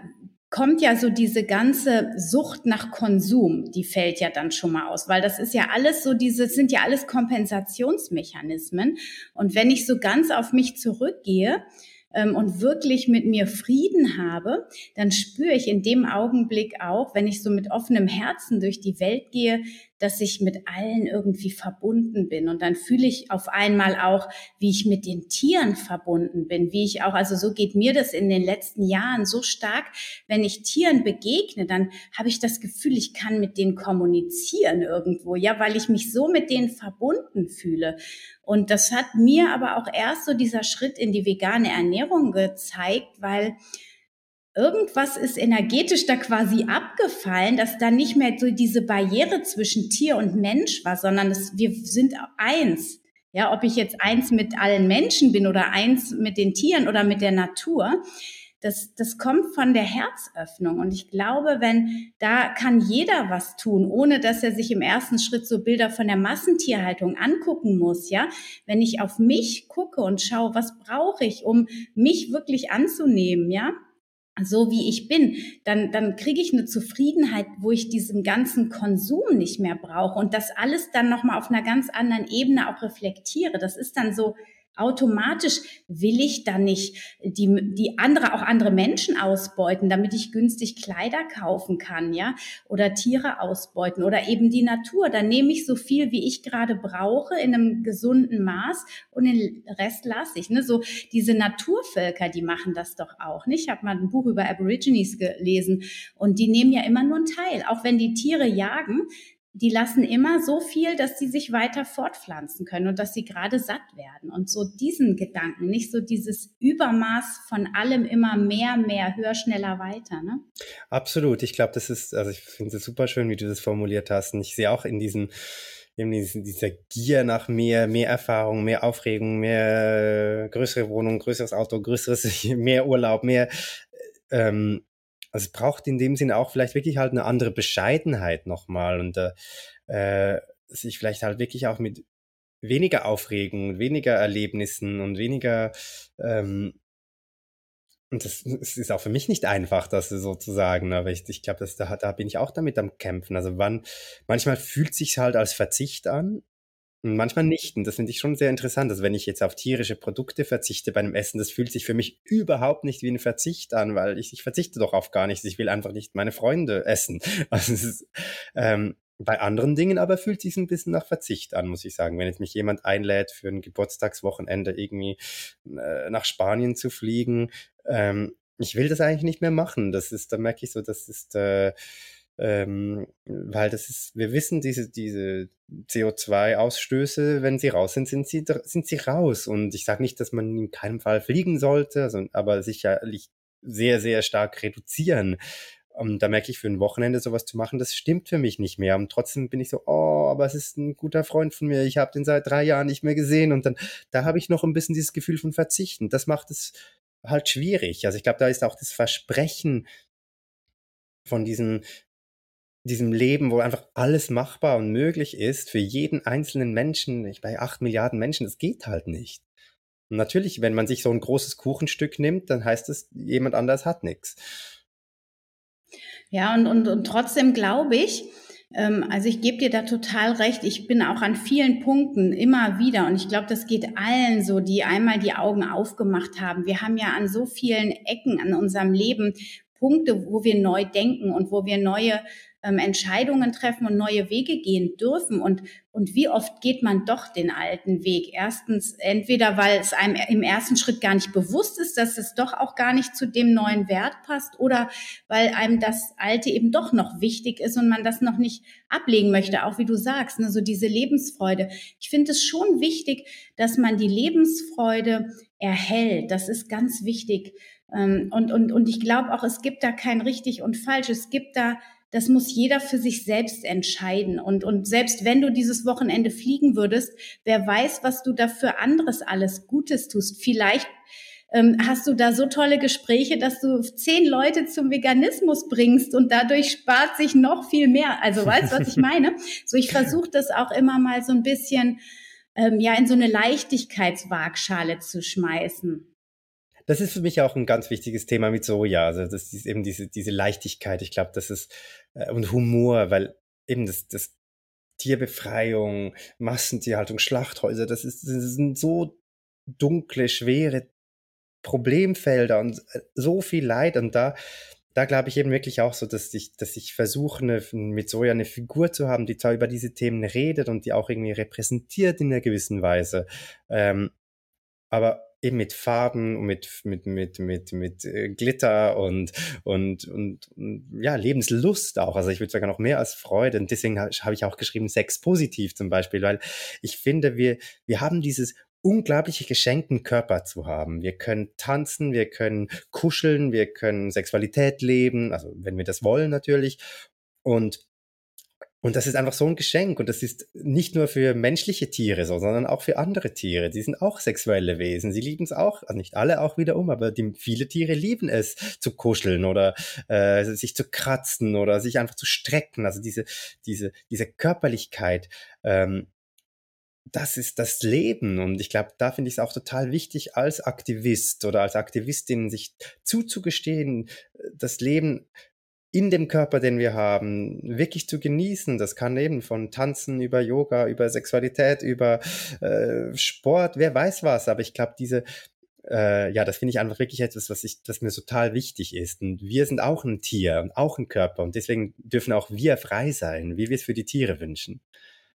kommt ja so diese ganze Sucht nach Konsum, die fällt ja dann schon mal aus, weil das ist ja alles so diese, sind ja alles Kompensationsmechanismen. Und wenn ich so ganz auf mich zurückgehe, ähm, und wirklich mit mir Frieden habe, dann spüre ich in dem Augenblick auch, wenn ich so mit offenem Herzen durch die Welt gehe, dass ich mit allen irgendwie verbunden bin. Und dann fühle ich auf einmal auch, wie ich mit den Tieren verbunden bin, wie ich auch, also so geht mir das in den letzten Jahren so stark, wenn ich Tieren begegne, dann habe ich das Gefühl, ich kann mit denen kommunizieren irgendwo, ja, weil ich mich so mit denen verbunden fühle. Und das hat mir aber auch erst so dieser Schritt in die vegane Ernährung gezeigt, weil irgendwas ist energetisch da quasi abgefallen, dass da nicht mehr so diese Barriere zwischen Tier und Mensch war, sondern es, wir sind eins. Ja, ob ich jetzt eins mit allen Menschen bin oder eins mit den Tieren oder mit der Natur, das, das kommt von der Herzöffnung. Und ich glaube, wenn da kann jeder was tun, ohne dass er sich im ersten Schritt so Bilder von der Massentierhaltung angucken muss, ja. Wenn ich auf mich gucke und schaue, was brauche ich, um mich wirklich anzunehmen, ja so wie ich bin, dann, dann kriege ich eine Zufriedenheit, wo ich diesen ganzen Konsum nicht mehr brauche und das alles dann nochmal auf einer ganz anderen Ebene auch reflektiere. Das ist dann so, automatisch will ich dann nicht die, die andere, auch andere Menschen ausbeuten, damit ich günstig Kleider kaufen kann, ja, oder Tiere ausbeuten oder eben die Natur. Dann nehme ich so viel, wie ich gerade brauche, in einem gesunden Maß und den Rest lasse ich. Ne? So diese Naturvölker, die machen das doch auch. Nicht? Ich habe mal ein Buch über Aborigines gelesen und die nehmen ja immer nur einen Teil. Auch wenn die Tiere jagen, die lassen immer so viel, dass sie sich weiter fortpflanzen können und dass sie gerade satt werden. Und so diesen Gedanken, nicht so dieses Übermaß von allem immer mehr, mehr, höher, schneller, weiter. Ne? Absolut. Ich glaube, das ist, also ich finde es super schön, wie du das formuliert hast. Und ich sehe auch in diesem, in dieser Gier nach mehr, mehr Erfahrung, mehr Aufregung, mehr größere Wohnung, größeres Auto, größeres, mehr Urlaub, mehr, ähm, also es braucht in dem Sinne auch vielleicht wirklich halt eine andere Bescheidenheit nochmal und äh, äh, sich vielleicht halt wirklich auch mit weniger Aufregung, weniger Erlebnissen und weniger ähm, und das, das ist auch für mich nicht einfach, das sozusagen, aber ich, ich glaube, da, da bin ich auch damit am Kämpfen. Also wann, manchmal fühlt sich halt als Verzicht an, Manchmal nicht. Und das finde ich schon sehr interessant. Also wenn ich jetzt auf tierische Produkte verzichte bei einem Essen, das fühlt sich für mich überhaupt nicht wie ein Verzicht an, weil ich, ich verzichte doch auf gar nichts. Ich will einfach nicht meine Freunde essen. Also es ist, ähm, bei anderen Dingen aber fühlt sich ein bisschen nach Verzicht an, muss ich sagen. Wenn jetzt mich jemand einlädt, für ein Geburtstagswochenende irgendwie äh, nach Spanien zu fliegen, ähm, ich will das eigentlich nicht mehr machen. Das ist, da merke ich so, das ist, äh, ähm, weil das ist, wir wissen, diese, diese CO2-Ausstöße, wenn sie raus sind, sind sie, sind sie raus. Und ich sage nicht, dass man in keinem Fall fliegen sollte, also, aber sicherlich sehr, sehr stark reduzieren. Und da merke ich, für ein Wochenende sowas zu machen, das stimmt für mich nicht mehr. Und trotzdem bin ich so, oh, aber es ist ein guter Freund von mir, ich habe den seit drei Jahren nicht mehr gesehen. Und dann, da habe ich noch ein bisschen dieses Gefühl von Verzichten. Das macht es halt schwierig. Also ich glaube, da ist auch das Versprechen von diesem, diesem Leben, wo einfach alles machbar und möglich ist für jeden einzelnen Menschen, ich bei acht Milliarden Menschen, das geht halt nicht. Und natürlich, wenn man sich so ein großes Kuchenstück nimmt, dann heißt es, jemand anders hat nichts. Ja, und, und, und trotzdem glaube ich, ähm, also ich gebe dir da total recht. Ich bin auch an vielen Punkten immer wieder und ich glaube, das geht allen so, die einmal die Augen aufgemacht haben. Wir haben ja an so vielen Ecken an unserem Leben Punkte, wo wir neu denken und wo wir neue ähm, Entscheidungen treffen und neue Wege gehen dürfen. Und, und wie oft geht man doch den alten Weg? Erstens, entweder weil es einem im ersten Schritt gar nicht bewusst ist, dass es doch auch gar nicht zu dem neuen Wert passt oder weil einem das Alte eben doch noch wichtig ist und man das noch nicht ablegen möchte, auch wie du sagst, ne, so diese Lebensfreude. Ich finde es schon wichtig, dass man die Lebensfreude erhält. Das ist ganz wichtig. Ähm, und, und, und ich glaube auch, es gibt da kein richtig und falsch. Es gibt da das muss jeder für sich selbst entscheiden. Und, und selbst wenn du dieses Wochenende fliegen würdest, wer weiß, was du dafür anderes alles Gutes tust. Vielleicht ähm, hast du da so tolle Gespräche, dass du zehn Leute zum Veganismus bringst und dadurch spart sich noch viel mehr. Also weißt du, was ich meine? So, ich versuche das auch immer mal so ein bisschen ähm, ja in so eine Leichtigkeitswaagschale zu schmeißen das ist für mich auch ein ganz wichtiges Thema mit Soja. Also das ist eben diese, diese Leichtigkeit. Ich glaube, das ist äh, und Humor, weil eben das, das Tierbefreiung, Massentierhaltung, Schlachthäuser, das, ist, das sind so dunkle, schwere Problemfelder und äh, so viel Leid. Und da, da glaube ich eben wirklich auch so, dass ich, dass ich versuche, eine, mit Soja eine Figur zu haben, die zwar über diese Themen redet und die auch irgendwie repräsentiert in einer gewissen Weise. Ähm, aber eben mit Farben und mit, mit, mit, mit, mit äh, Glitter und, und, und, und, ja, Lebenslust auch. Also ich würde sogar noch mehr als Freude. Und deswegen habe ich auch geschrieben, Sex positiv zum Beispiel, weil ich finde, wir, wir haben dieses unglaubliche Geschenk, einen Körper zu haben. Wir können tanzen, wir können kuscheln, wir können Sexualität leben, also wenn wir das wollen natürlich. Und und das ist einfach so ein Geschenk. Und das ist nicht nur für menschliche Tiere so, sondern auch für andere Tiere. Die sind auch sexuelle Wesen. Sie lieben es auch, also nicht alle auch wiederum, aber die, viele Tiere lieben es zu kuscheln oder äh, sich zu kratzen oder sich einfach zu strecken. Also diese, diese, diese Körperlichkeit. Ähm, das ist das Leben. Und ich glaube, da finde ich es auch total wichtig, als Aktivist oder als Aktivistin sich zuzugestehen, das Leben in dem Körper, den wir haben, wirklich zu genießen. Das kann eben von Tanzen über Yoga, über Sexualität, über äh, Sport, wer weiß was. Aber ich glaube, diese, äh, ja, das finde ich einfach wirklich etwas, was ich, was mir total wichtig ist. Und wir sind auch ein Tier und auch ein Körper. Und deswegen dürfen auch wir frei sein, wie wir es für die Tiere wünschen.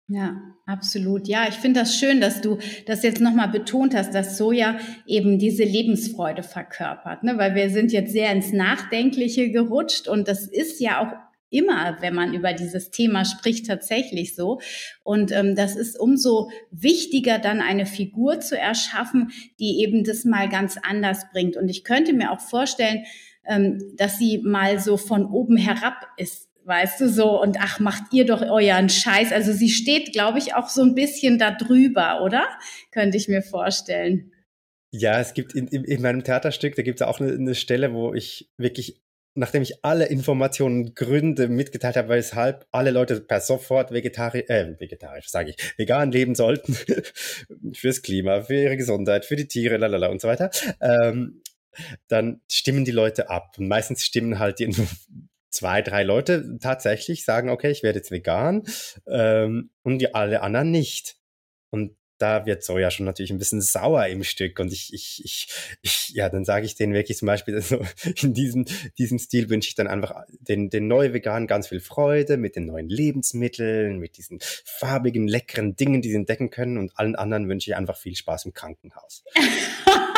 Ja, absolut. Ja, ich finde das schön, dass du das jetzt nochmal betont hast, dass Soja eben diese Lebensfreude verkörpert, ne? weil wir sind jetzt sehr ins Nachdenkliche gerutscht und das ist ja auch immer, wenn man über dieses Thema spricht, tatsächlich so. Und ähm, das ist umso wichtiger, dann eine Figur zu erschaffen, die eben das mal ganz anders bringt. Und ich könnte mir auch vorstellen, ähm, dass sie mal so von oben herab ist weißt du so, und ach, macht ihr doch euren Scheiß. Also sie steht, glaube ich, auch so ein bisschen da drüber, oder? Könnte ich mir vorstellen. Ja, es gibt in, in, in meinem Theaterstück, da gibt es auch eine, eine Stelle, wo ich wirklich nachdem ich alle Informationen Gründe mitgeteilt habe, weshalb alle Leute per sofort vegetarisch, äh, vegetarisch sage ich, vegan leben sollten, fürs Klima, für ihre Gesundheit, für die Tiere, lalala und so weiter, ähm, dann stimmen die Leute ab. Und meistens stimmen halt die zwei, drei Leute tatsächlich sagen, okay, ich werde jetzt vegan ähm, und die alle anderen nicht. Und da wird Soja schon natürlich ein bisschen sauer im Stück und ich, ich, ich, ich ja, dann sage ich denen wirklich zum Beispiel so, in diesem, diesem Stil wünsche ich dann einfach den, den neuen Veganen ganz viel Freude mit den neuen Lebensmitteln, mit diesen farbigen, leckeren Dingen, die sie entdecken können und allen anderen wünsche ich einfach viel Spaß im Krankenhaus.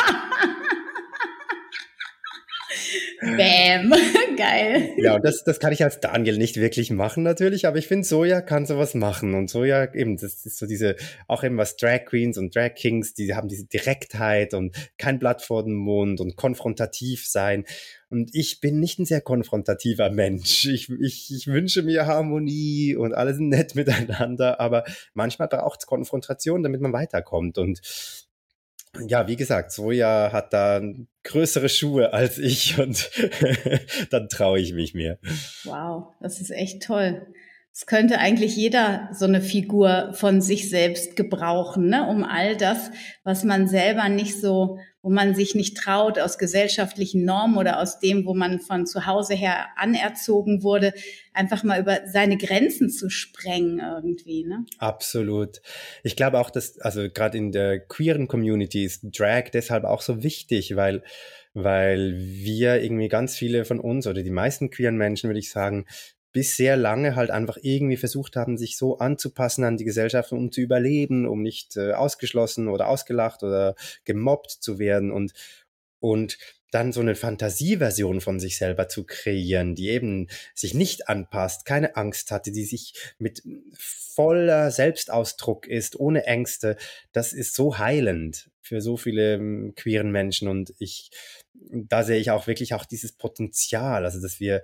Bäm, geil. Ja, das, das kann ich als Daniel nicht wirklich machen natürlich, aber ich finde, Soja kann sowas machen und Soja eben, das ist so diese, auch eben was Drag Queens und Drag Kings, die haben diese Direktheit und kein Blatt vor den Mund und konfrontativ sein. Und ich bin nicht ein sehr konfrontativer Mensch. Ich, ich, ich wünsche mir Harmonie und alles nett miteinander, aber manchmal braucht es Konfrontation, damit man weiterkommt. Und ja, wie gesagt, Soja hat da größere Schuhe als ich und dann traue ich mich mehr. Wow, das ist echt toll. Es könnte eigentlich jeder so eine Figur von sich selbst gebrauchen, ne? um all das, was man selber nicht so, wo man sich nicht traut, aus gesellschaftlichen Normen oder aus dem, wo man von zu Hause her anerzogen wurde, einfach mal über seine Grenzen zu sprengen irgendwie. Ne? Absolut. Ich glaube auch, dass, also gerade in der queeren Community ist Drag deshalb auch so wichtig, weil weil wir irgendwie ganz viele von uns oder die meisten queeren Menschen, würde ich sagen, bis sehr lange halt einfach irgendwie versucht haben, sich so anzupassen an die Gesellschaft, um zu überleben, um nicht äh, ausgeschlossen oder ausgelacht oder gemobbt zu werden. Und, und dann so eine Fantasieversion von sich selber zu kreieren, die eben sich nicht anpasst, keine Angst hatte, die sich mit voller Selbstausdruck ist, ohne Ängste, das ist so heilend für so viele ähm, queeren Menschen. Und ich, da sehe ich auch wirklich auch dieses Potenzial, also dass wir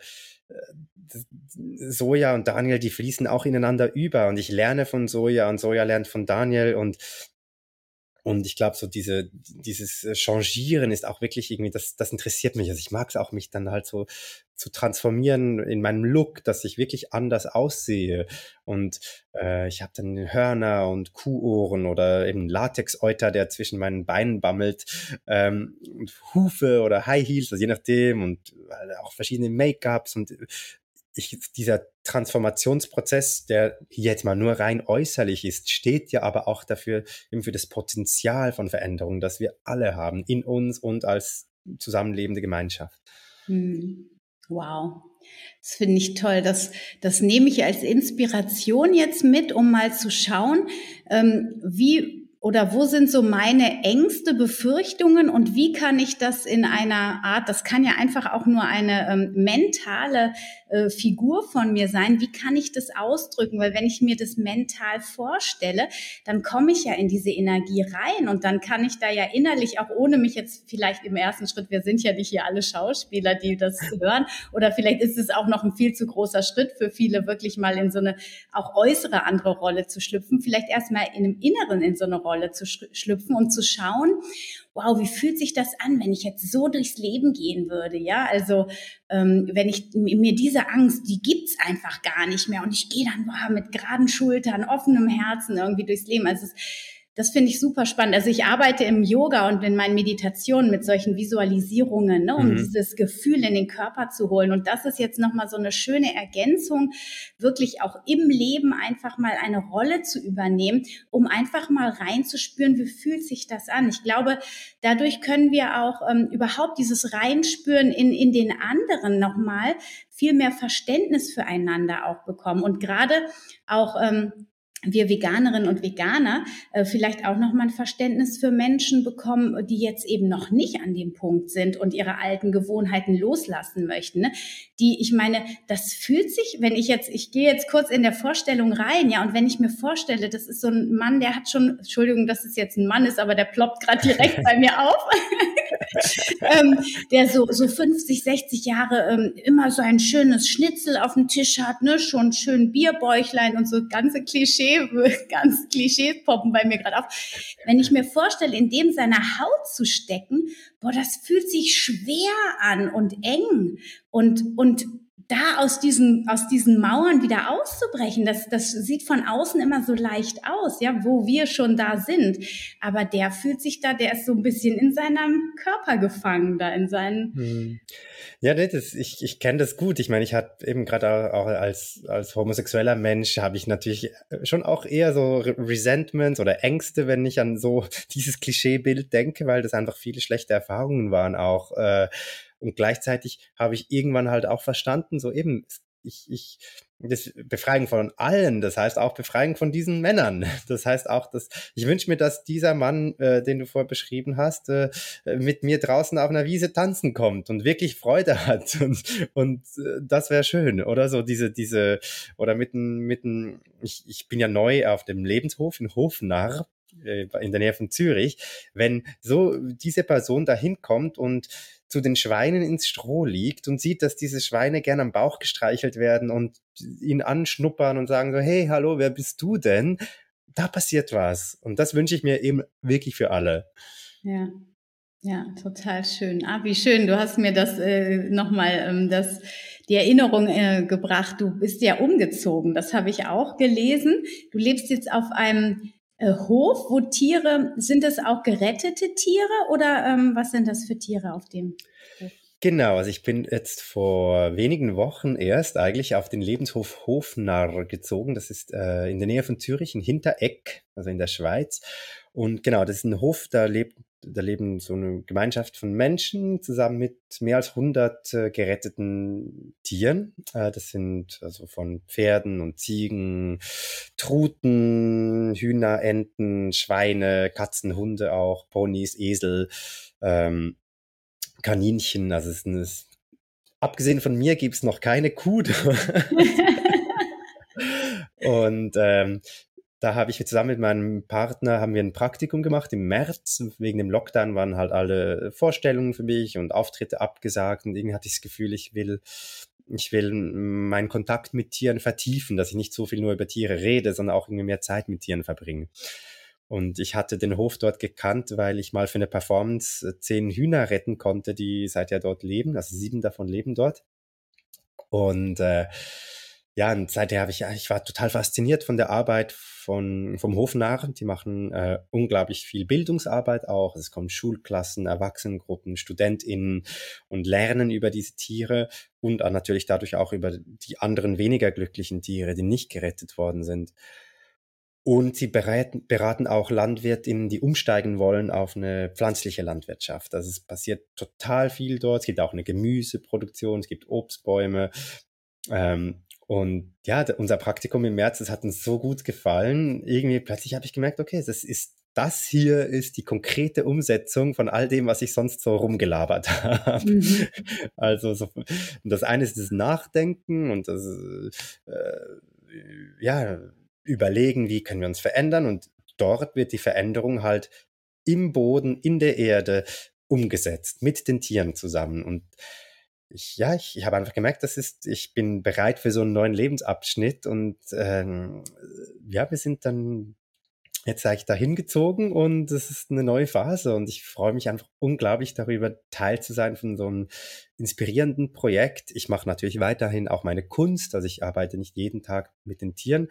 Soja und Daniel, die fließen auch ineinander über. Und ich lerne von Soja und Soja lernt von Daniel. Und und ich glaube, so diese, dieses Changieren ist auch wirklich irgendwie, das, das interessiert mich. Also ich mag es auch, mich dann halt so zu transformieren in meinem Look, dass ich wirklich anders aussehe. Und äh, ich habe dann Hörner und Kuhohren oder eben Latexeuter, der zwischen meinen Beinen bammelt, ähm, und Hufe oder High Heels, also je nachdem, und äh, auch verschiedene Make-ups und ich, dieser Transformationsprozess, der jetzt mal nur rein äußerlich ist, steht ja aber auch dafür, eben für das Potenzial von Veränderung, das wir alle haben, in uns und als zusammenlebende Gemeinschaft. Hm. Wow. Das finde ich toll. Das, das nehme ich als Inspiration jetzt mit, um mal zu schauen, ähm, wie oder wo sind so meine Ängste, Befürchtungen und wie kann ich das in einer Art, das kann ja einfach auch nur eine ähm, mentale äh, Figur von mir sein, wie kann ich das ausdrücken? Weil wenn ich mir das mental vorstelle, dann komme ich ja in diese Energie rein und dann kann ich da ja innerlich auch ohne mich jetzt vielleicht im ersten Schritt, wir sind ja nicht hier alle Schauspieler, die das hören, oder vielleicht ist es auch noch ein viel zu großer Schritt für viele, wirklich mal in so eine auch äußere andere Rolle zu schlüpfen, vielleicht erstmal in einem Inneren in so eine Rolle Rolle zu schlüpfen und zu schauen, wow, wie fühlt sich das an, wenn ich jetzt so durchs Leben gehen würde, ja? Also ähm, wenn ich mir diese Angst, die gibt's einfach gar nicht mehr und ich gehe dann wow, mit geraden Schultern, offenem Herzen irgendwie durchs Leben. Also es, das finde ich super spannend. Also ich arbeite im Yoga und in meinen Meditationen mit solchen Visualisierungen, ne, um mhm. dieses Gefühl in den Körper zu holen. Und das ist jetzt nochmal so eine schöne Ergänzung, wirklich auch im Leben einfach mal eine Rolle zu übernehmen, um einfach mal reinzuspüren, wie fühlt sich das an. Ich glaube, dadurch können wir auch ähm, überhaupt dieses Reinspüren in, in den anderen nochmal viel mehr Verständnis füreinander auch bekommen. Und gerade auch ähm, wir Veganerinnen und Veganer äh, vielleicht auch noch mal ein Verständnis für Menschen bekommen, die jetzt eben noch nicht an dem Punkt sind und ihre alten Gewohnheiten loslassen möchten. Ne? Die, ich meine, das fühlt sich, wenn ich jetzt, ich gehe jetzt kurz in der Vorstellung rein, ja, und wenn ich mir vorstelle, das ist so ein Mann, der hat schon, Entschuldigung, dass es jetzt ein Mann ist, aber der ploppt gerade direkt bei mir auf, ähm, der so so 50, 60 Jahre ähm, immer so ein schönes Schnitzel auf dem Tisch hat, ne, schon schön Bierbäuchlein und so ganze Klischee ganz Klischees poppen bei mir gerade auf. Wenn ich mir vorstelle, in dem seiner Haut zu stecken, boah, das fühlt sich schwer an und eng und, und da aus diesen, aus diesen Mauern wieder auszubrechen, das, das sieht von außen immer so leicht aus, ja, wo wir schon da sind. Aber der fühlt sich da, der ist so ein bisschen in seinem Körper gefangen, da in seinen. Hm. Ja, das, ich, ich kenne das gut. Ich meine, ich habe eben gerade auch als, als homosexueller Mensch, habe ich natürlich schon auch eher so Resentments oder Ängste, wenn ich an so dieses Klischeebild denke, weil das einfach viele schlechte Erfahrungen waren auch. Äh, und gleichzeitig habe ich irgendwann halt auch verstanden, so eben, ich, ich, das Befreiung von allen, das heißt auch Befreiung von diesen Männern. Das heißt auch, dass ich wünsche mir, dass dieser Mann, äh, den du vorher beschrieben hast, äh, mit mir draußen auf einer Wiese tanzen kommt und wirklich Freude hat und, und äh, das wäre schön oder so diese diese oder mitten mitten ich, ich bin ja neu auf dem Lebenshof in Hofnarr in der Nähe von Zürich, wenn so diese Person dahin kommt und zu den Schweinen ins Stroh liegt und sieht, dass diese Schweine gern am Bauch gestreichelt werden und ihn anschnuppern und sagen so, hey, hallo, wer bist du denn? Da passiert was. Und das wünsche ich mir eben wirklich für alle. Ja. Ja, total schön. Ah, wie schön. Du hast mir das äh, nochmal ähm, das, die Erinnerung äh, gebracht. Du bist ja umgezogen. Das habe ich auch gelesen. Du lebst jetzt auf einem äh, Hof, wo Tiere, sind es auch gerettete Tiere oder ähm, was sind das für Tiere auf dem Hof? Genau, also ich bin jetzt vor wenigen Wochen erst eigentlich auf den Lebenshof Hofnarr gezogen. Das ist äh, in der Nähe von Zürich, in Hintereck, also in der Schweiz. Und genau, das ist ein Hof, da lebt da leben so eine Gemeinschaft von Menschen zusammen mit mehr als 100 äh, geretteten Tieren. Äh, das sind also von Pferden und Ziegen, Truten, Hühner, Enten, Schweine, Katzen, Hunde auch, Ponys, Esel, ähm, Kaninchen. Also es ist, abgesehen von mir gibt's noch keine Kuh. und ähm, da habe ich zusammen mit meinem Partner haben wir ein Praktikum gemacht im März. Wegen dem Lockdown waren halt alle Vorstellungen für mich und Auftritte abgesagt und irgendwie hatte ich das Gefühl, ich will, ich will meinen Kontakt mit Tieren vertiefen, dass ich nicht so viel nur über Tiere rede, sondern auch irgendwie mehr Zeit mit Tieren verbringe. Und ich hatte den Hof dort gekannt, weil ich mal für eine Performance zehn Hühner retten konnte, die seither dort leben. Also sieben davon leben dort. Und äh, ja, und seither habe ich, ich war total fasziniert von der Arbeit von, vom Hofnarren. Die machen äh, unglaublich viel Bildungsarbeit auch. Es kommen Schulklassen, Erwachsenengruppen, StudentInnen und lernen über diese Tiere und natürlich dadurch auch über die anderen weniger glücklichen Tiere, die nicht gerettet worden sind. Und sie beraten, beraten auch LandwirtInnen, die umsteigen wollen auf eine pflanzliche Landwirtschaft. Also es passiert total viel dort. Es gibt auch eine Gemüseproduktion, es gibt Obstbäume. Ähm, und ja, unser Praktikum im März, das hat uns so gut gefallen. Irgendwie plötzlich habe ich gemerkt, okay, das ist das hier ist die konkrete Umsetzung von all dem, was ich sonst so rumgelabert habe. Mhm. Also so, das eine ist das Nachdenken und das äh, ja überlegen, wie können wir uns verändern und dort wird die Veränderung halt im Boden, in der Erde umgesetzt mit den Tieren zusammen und ich, ja, ich, ich habe einfach gemerkt, das ist, ich bin bereit für so einen neuen Lebensabschnitt und ähm, ja, wir sind dann jetzt sage ich da hingezogen und es ist eine neue Phase und ich freue mich einfach unglaublich darüber, Teil zu sein von so einem inspirierenden Projekt. Ich mache natürlich weiterhin auch meine Kunst, also ich arbeite nicht jeden Tag mit den Tieren,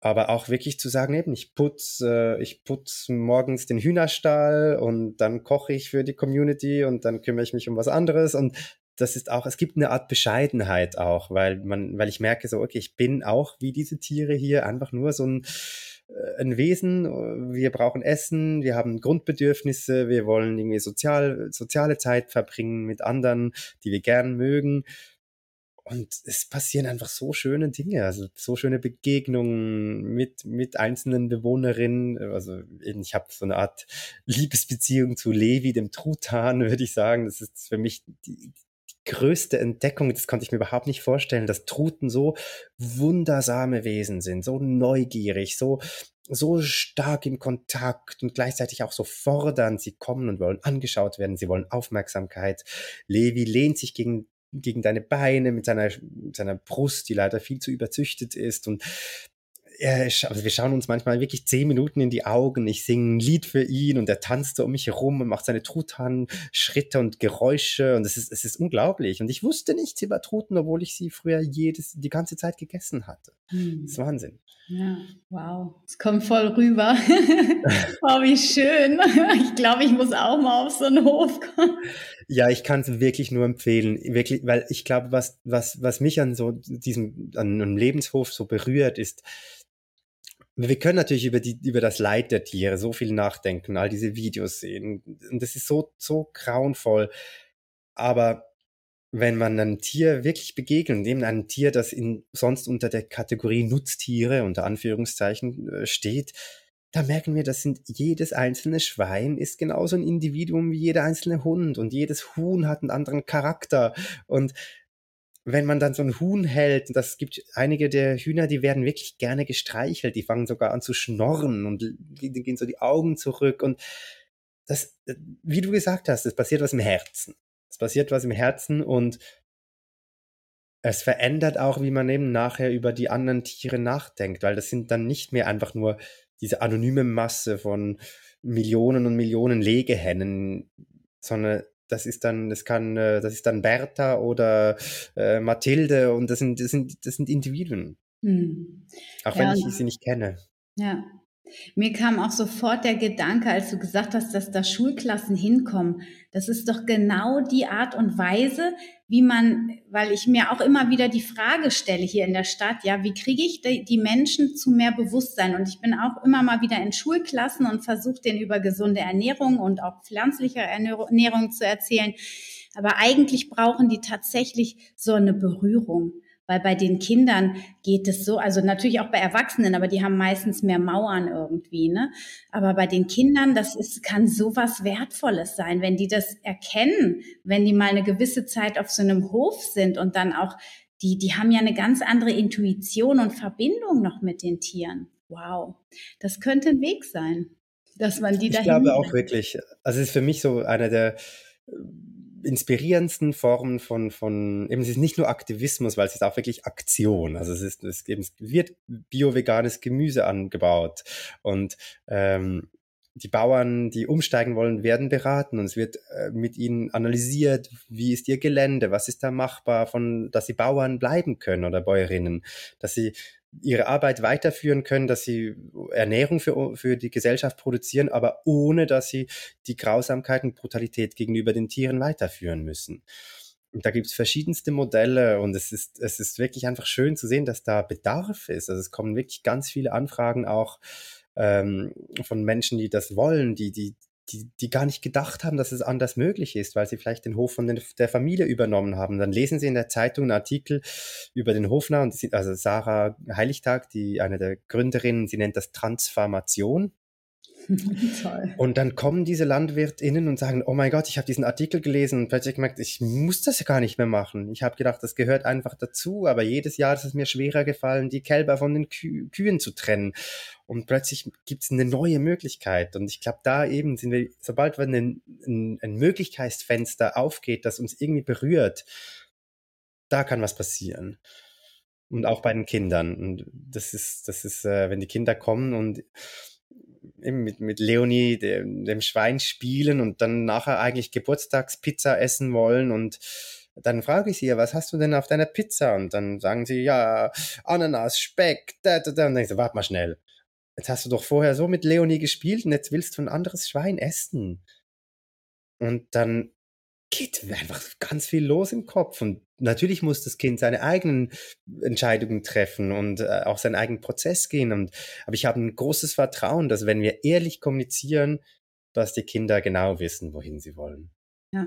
aber auch wirklich zu sagen, eben, ich putze, äh, ich putz morgens den Hühnerstall und dann koche ich für die Community und dann kümmere ich mich um was anderes und das ist auch, es gibt eine Art Bescheidenheit auch, weil man, weil ich merke so, okay, ich bin auch wie diese Tiere hier einfach nur so ein, äh, ein Wesen. Wir brauchen Essen, wir haben Grundbedürfnisse, wir wollen irgendwie sozial, soziale Zeit verbringen mit anderen, die wir gern mögen. Und es passieren einfach so schöne Dinge, also so schöne Begegnungen mit, mit einzelnen Bewohnerinnen. Also ich habe so eine Art Liebesbeziehung zu Levi, dem Truthahn, würde ich sagen. Das ist für mich die, größte Entdeckung, das konnte ich mir überhaupt nicht vorstellen, dass Truten so wundersame Wesen sind, so neugierig, so, so stark im Kontakt und gleichzeitig auch so fordernd. Sie kommen und wollen angeschaut werden, sie wollen Aufmerksamkeit. Levi lehnt sich gegen gegen deine Beine mit seiner, mit seiner Brust, die leider viel zu überzüchtet ist und also wir schauen uns manchmal wirklich zehn Minuten in die Augen. Ich singe ein Lied für ihn und er tanzt um mich herum und macht seine Truthahn-Schritte und Geräusche und es ist, es ist unglaublich. Und ich wusste nichts über Truten, obwohl ich sie früher jedes, die ganze Zeit gegessen hatte. Hm. Das ist Wahnsinn. Ja, wow. Es kommt voll rüber. oh, wie schön. Ich glaube, ich muss auch mal auf so einen Hof kommen. Ja, ich kann es wirklich nur empfehlen, wirklich, weil ich glaube, was, was, was mich an so diesem, an einem Lebenshof so berührt, ist, wir können natürlich über die, über das Leid der Tiere so viel nachdenken, all diese Videos sehen. Und das ist so, so grauenvoll. Aber wenn man einem Tier wirklich begegnet, neben einem Tier, das in, sonst unter der Kategorie Nutztiere unter Anführungszeichen äh, steht, da merken wir, das sind jedes einzelne Schwein ist genauso ein Individuum wie jeder einzelne Hund und jedes Huhn hat einen anderen Charakter und wenn man dann so ein Huhn hält, das gibt einige der Hühner, die werden wirklich gerne gestreichelt, die fangen sogar an zu schnorren und die, die gehen so die Augen zurück und das, wie du gesagt hast, es passiert was im Herzen. Es passiert was im Herzen und es verändert auch, wie man eben nachher über die anderen Tiere nachdenkt, weil das sind dann nicht mehr einfach nur diese anonyme Masse von Millionen und Millionen Legehennen, sondern das ist dann, das kann, äh, das ist dann Bertha oder äh, Mathilde und das sind, das sind, das sind Individuen. Hm. Auch ja, wenn ich sie nicht kenne. Ja. Mir kam auch sofort der Gedanke, als du gesagt hast, dass da Schulklassen hinkommen. Das ist doch genau die Art und Weise, wie man, weil ich mir auch immer wieder die Frage stelle hier in der Stadt, ja, wie kriege ich die Menschen zu mehr Bewusstsein? Und ich bin auch immer mal wieder in Schulklassen und versuche denen über gesunde Ernährung und auch pflanzliche Ernährung zu erzählen. Aber eigentlich brauchen die tatsächlich so eine Berührung. Weil bei den Kindern geht es so, also natürlich auch bei Erwachsenen, aber die haben meistens mehr Mauern irgendwie, ne? Aber bei den Kindern, das ist, kann so was Wertvolles sein, wenn die das erkennen, wenn die mal eine gewisse Zeit auf so einem Hof sind und dann auch, die, die haben ja eine ganz andere Intuition und Verbindung noch mit den Tieren. Wow. Das könnte ein Weg sein, dass man die da Ich glaube auch wirklich. Also es ist für mich so einer der inspirierendsten Formen von, von, eben es ist nicht nur Aktivismus, weil es ist auch wirklich Aktion. Also es ist, es, eben, es wird bio-veganes Gemüse angebaut und ähm, die Bauern, die umsteigen wollen, werden beraten und es wird äh, mit ihnen analysiert, wie ist ihr Gelände, was ist da machbar, von, dass sie Bauern bleiben können oder Bäuerinnen, dass sie ihre Arbeit weiterführen können, dass sie Ernährung für, für die Gesellschaft produzieren, aber ohne dass sie die Grausamkeit und Brutalität gegenüber den Tieren weiterführen müssen. Und da gibt es verschiedenste Modelle und es ist, es ist wirklich einfach schön zu sehen, dass da Bedarf ist. Also es kommen wirklich ganz viele Anfragen auch ähm, von Menschen, die das wollen, die, die, die, die gar nicht gedacht haben, dass es anders möglich ist, weil sie vielleicht den Hof von den, der Familie übernommen haben. Dann lesen sie in der Zeitung einen Artikel über den Hofner, und sie, also Sarah Heiligtag, die eine der Gründerinnen, sie nennt das Transformation. Toll. Und dann kommen diese LandwirtInnen und sagen, oh mein Gott, ich habe diesen Artikel gelesen und plötzlich gemerkt, ich muss das ja gar nicht mehr machen. Ich habe gedacht, das gehört einfach dazu, aber jedes Jahr ist es mir schwerer gefallen, die Kälber von den Kü Kühen zu trennen. Und plötzlich gibt es eine neue Möglichkeit. Und ich glaube, da eben sind wir, sobald wenn ein, ein, ein Möglichkeitsfenster aufgeht, das uns irgendwie berührt, da kann was passieren. Und auch bei den Kindern. Und das ist, das ist, äh, wenn die Kinder kommen und eben mit, mit Leonie, dem, dem Schwein spielen und dann nachher eigentlich Geburtstagspizza essen wollen und dann frage ich sie was hast du denn auf deiner Pizza? Und dann sagen sie, ja, Ananas, Speck, da, da, da. Und dann ich so, warte mal schnell. Jetzt hast du doch vorher so mit Leonie gespielt und jetzt willst du ein anderes Schwein essen. Und dann geht einfach ganz viel los im Kopf. Und natürlich muss das Kind seine eigenen Entscheidungen treffen und äh, auch seinen eigenen Prozess gehen. Und, aber ich habe ein großes Vertrauen, dass wenn wir ehrlich kommunizieren, dass die Kinder genau wissen, wohin sie wollen. Ja.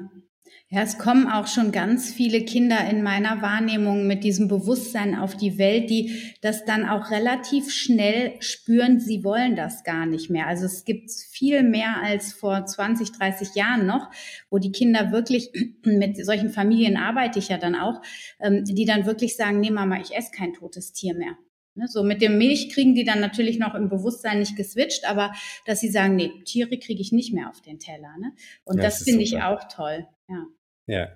Ja, es kommen auch schon ganz viele Kinder in meiner Wahrnehmung mit diesem Bewusstsein auf die Welt, die das dann auch relativ schnell spüren, sie wollen das gar nicht mehr. Also es gibt viel mehr als vor 20, 30 Jahren noch, wo die Kinder wirklich, mit solchen Familien arbeite ich ja dann auch, ähm, die dann wirklich sagen, nee Mama, ich esse kein totes Tier mehr. Ne, so mit dem Milch kriegen die dann natürlich noch im Bewusstsein nicht geswitcht, aber dass sie sagen, nee, Tiere kriege ich nicht mehr auf den Teller. Ne? Und ja, das, das finde ich auch toll. Ja. Ja.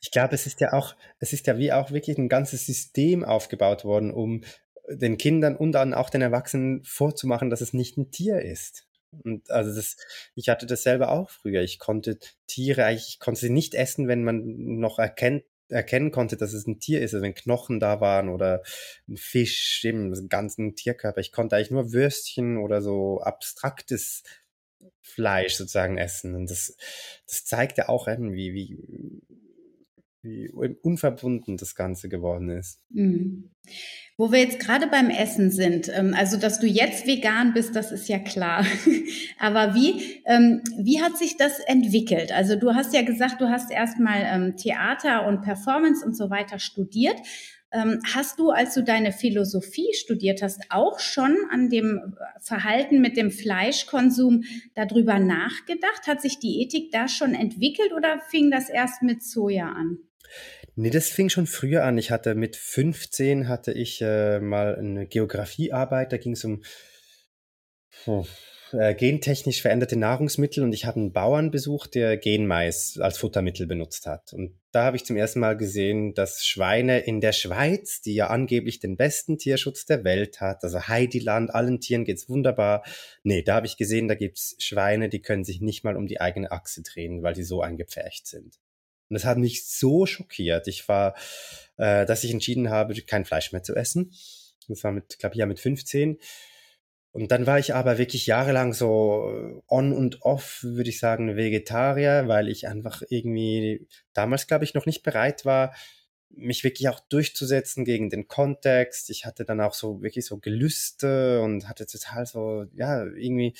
Ich glaube, es ist ja auch, es ist ja wie auch wirklich ein ganzes System aufgebaut worden, um den Kindern und dann auch den Erwachsenen vorzumachen, dass es nicht ein Tier ist. Und also das, ich hatte das selber auch früher. Ich konnte Tiere eigentlich, ich konnte sie nicht essen, wenn man noch erkennt, erkennen konnte, dass es ein Tier ist, also wenn Knochen da waren oder ein Fisch, eben das ganzen Tierkörper. Ich konnte eigentlich nur Würstchen oder so abstraktes Fleisch sozusagen essen. Und das, das zeigt ja auch irgendwie, wie, wie unverbunden das Ganze geworden ist. Mhm. Wo wir jetzt gerade beim Essen sind, ähm, also dass du jetzt vegan bist, das ist ja klar. Aber wie, ähm, wie hat sich das entwickelt? Also du hast ja gesagt, du hast erstmal ähm, Theater und Performance und so weiter studiert. Hast du, als du deine Philosophie studiert hast, auch schon an dem Verhalten mit dem Fleischkonsum darüber nachgedacht? Hat sich die Ethik da schon entwickelt oder fing das erst mit Soja an? Nee, das fing schon früher an. Ich hatte mit 15 hatte ich äh, mal eine Geografiearbeit, da ging es um oh, äh, gentechnisch veränderte Nahrungsmittel und ich habe einen Bauern besucht, der Genmais als Futtermittel benutzt hat. Und da habe ich zum ersten Mal gesehen, dass Schweine in der Schweiz, die ja angeblich den besten Tierschutz der Welt hat, also Heidiland, allen Tieren geht's wunderbar. Nee, da habe ich gesehen, da gibt's Schweine, die können sich nicht mal um die eigene Achse drehen, weil die so eingepfercht sind. Und das hat mich so schockiert. Ich war, äh, dass ich entschieden habe, kein Fleisch mehr zu essen. Das war mit, glaube ich, ja mit 15. Und dann war ich aber wirklich jahrelang so on und off, würde ich sagen, Vegetarier, weil ich einfach irgendwie damals, glaube ich, noch nicht bereit war, mich wirklich auch durchzusetzen gegen den Kontext. Ich hatte dann auch so wirklich so Gelüste und hatte total so, ja, irgendwie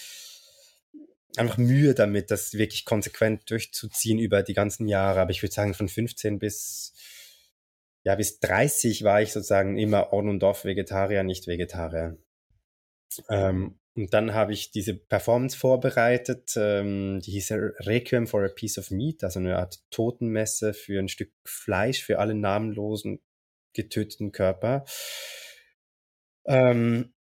einfach Mühe damit, das wirklich konsequent durchzuziehen über die ganzen Jahre. Aber ich würde sagen, von 15 bis, ja, bis 30 war ich sozusagen immer on und off Vegetarier, nicht Vegetarier. Ähm, und dann habe ich diese Performance vorbereitet, ähm, die hieß Requiem for a Piece of Meat, also eine Art Totenmesse für ein Stück Fleisch für alle namenlosen getöteten Körper. Ähm,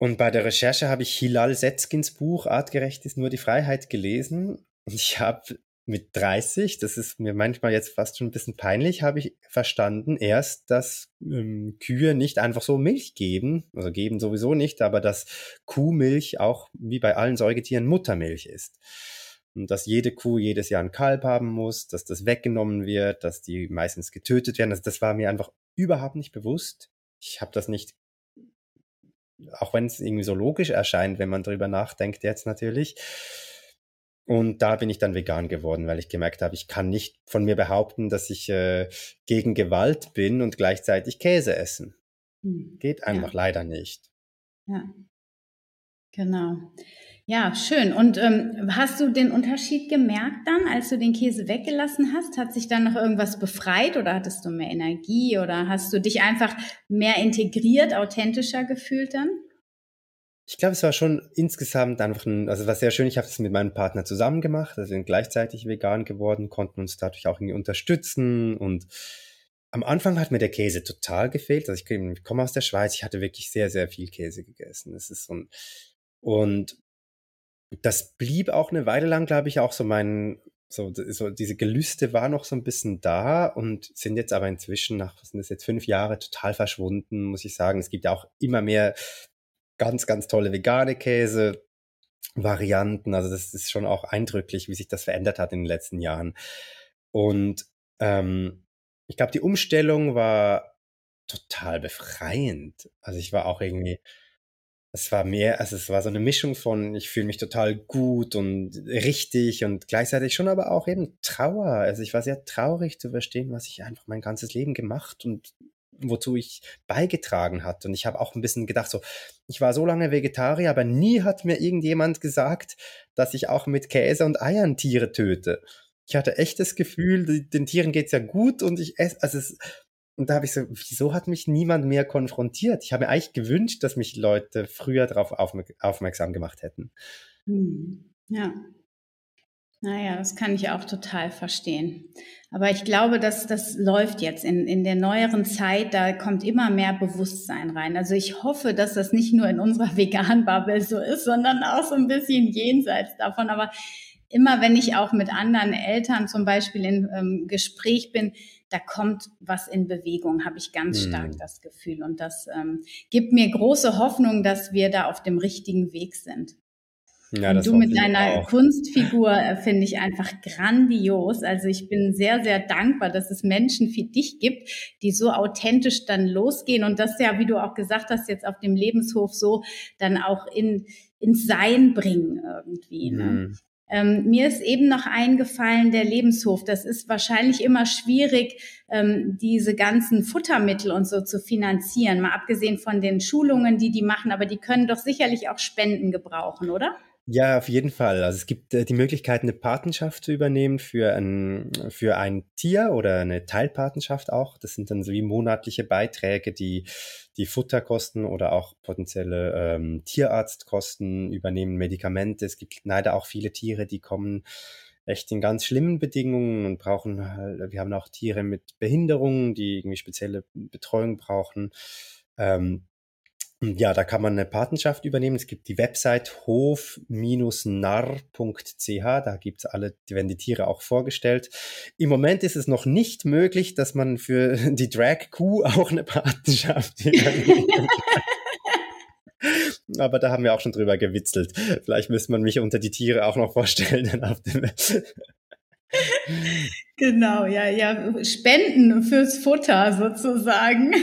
und bei der Recherche habe ich Hilal Setzkins Buch Artgerecht ist nur die Freiheit gelesen. Und ich habe mit 30, das ist mir manchmal jetzt fast schon ein bisschen peinlich, habe ich verstanden erst, dass ähm, Kühe nicht einfach so Milch geben, also geben sowieso nicht, aber dass Kuhmilch auch wie bei allen Säugetieren Muttermilch ist. Und dass jede Kuh jedes Jahr ein Kalb haben muss, dass das weggenommen wird, dass die meistens getötet werden. Also das war mir einfach überhaupt nicht bewusst. Ich habe das nicht auch wenn es irgendwie so logisch erscheint, wenn man drüber nachdenkt jetzt natürlich. Und da bin ich dann vegan geworden, weil ich gemerkt habe, ich kann nicht von mir behaupten, dass ich äh, gegen Gewalt bin und gleichzeitig Käse essen. Hm. Geht einfach ja. leider nicht. Ja, genau. Ja, schön. Und ähm, hast du den Unterschied gemerkt dann, als du den Käse weggelassen hast? Hat sich dann noch irgendwas befreit oder hattest du mehr Energie oder hast du dich einfach mehr integriert, authentischer gefühlt dann? Ich glaube, es war schon insgesamt einfach ein, also war sehr schön. Ich habe das mit meinem Partner zusammen gemacht. Also wir sind gleichzeitig vegan geworden, konnten uns dadurch auch irgendwie unterstützen und am Anfang hat mir der Käse total gefehlt. Also ich komme aus der Schweiz, ich hatte wirklich sehr, sehr viel Käse gegessen. Das ist so ein, und das blieb auch eine Weile lang, glaube ich, auch so mein, so, so diese Gelüste war noch so ein bisschen da und sind jetzt aber inzwischen nach, was sind das jetzt, fünf Jahre total verschwunden, muss ich sagen. Es gibt ja auch immer mehr ganz, ganz tolle vegane Käse. Varianten, also das ist schon auch eindrücklich, wie sich das verändert hat in den letzten Jahren. Und ähm, ich glaube, die Umstellung war total befreiend. Also ich war auch irgendwie, es war mehr, also es war so eine Mischung von, ich fühle mich total gut und richtig und gleichzeitig schon aber auch eben Trauer. Also ich war sehr traurig zu verstehen, was ich einfach mein ganzes Leben gemacht und wozu ich beigetragen hat. Und ich habe auch ein bisschen gedacht, so, ich war so lange Vegetarier, aber nie hat mir irgendjemand gesagt, dass ich auch mit Käse und Eiern Tiere töte. Ich hatte echt das Gefühl, den Tieren geht's ja gut und ich esse, also es, und da habe ich so, wieso hat mich niemand mehr konfrontiert? Ich habe eigentlich gewünscht, dass mich Leute früher darauf aufmerksam gemacht hätten. Hm. Ja. Naja, das kann ich auch total verstehen. Aber ich glaube, dass das läuft jetzt in, in der neueren Zeit, da kommt immer mehr Bewusstsein rein. Also ich hoffe, dass das nicht nur in unserer Vegan-Bubble so ist, sondern auch so ein bisschen jenseits davon. Aber immer wenn ich auch mit anderen Eltern zum Beispiel in ähm, Gespräch bin, da kommt was in Bewegung, habe ich ganz hm. stark das Gefühl. Und das ähm, gibt mir große Hoffnung, dass wir da auf dem richtigen Weg sind. Ja, das du mit deiner Kunstfigur äh, finde ich einfach grandios. Also ich bin sehr, sehr dankbar, dass es Menschen wie dich gibt, die so authentisch dann losgehen und das ja, wie du auch gesagt hast, jetzt auf dem Lebenshof so dann auch in ins Sein bringen irgendwie. Ne? Ähm, mir ist eben noch eingefallen, der Lebenshof. Das ist wahrscheinlich immer schwierig, ähm, diese ganzen Futtermittel und so zu finanzieren. Mal abgesehen von den Schulungen, die die machen, aber die können doch sicherlich auch Spenden gebrauchen, oder? Ja, auf jeden Fall. Also es gibt äh, die Möglichkeit, eine Patenschaft zu übernehmen für ein, für ein Tier oder eine Teilpatenschaft auch. Das sind dann so wie monatliche Beiträge, die die Futterkosten oder auch potenzielle ähm, Tierarztkosten übernehmen, Medikamente. Es gibt leider auch viele Tiere, die kommen echt in ganz schlimmen Bedingungen und brauchen, halt, wir haben auch Tiere mit Behinderungen, die irgendwie spezielle Betreuung brauchen. Ähm, ja, da kann man eine Patenschaft übernehmen. Es gibt die Website hof-narr.ch, da gibt's alle, werden die Tiere auch vorgestellt. Im Moment ist es noch nicht möglich, dass man für die Drag Kuh auch eine Patenschaft übernimmt. Aber da haben wir auch schon drüber gewitzelt. Vielleicht müsste man mich unter die Tiere auch noch vorstellen. Genau, ja, ja, Spenden fürs Futter sozusagen.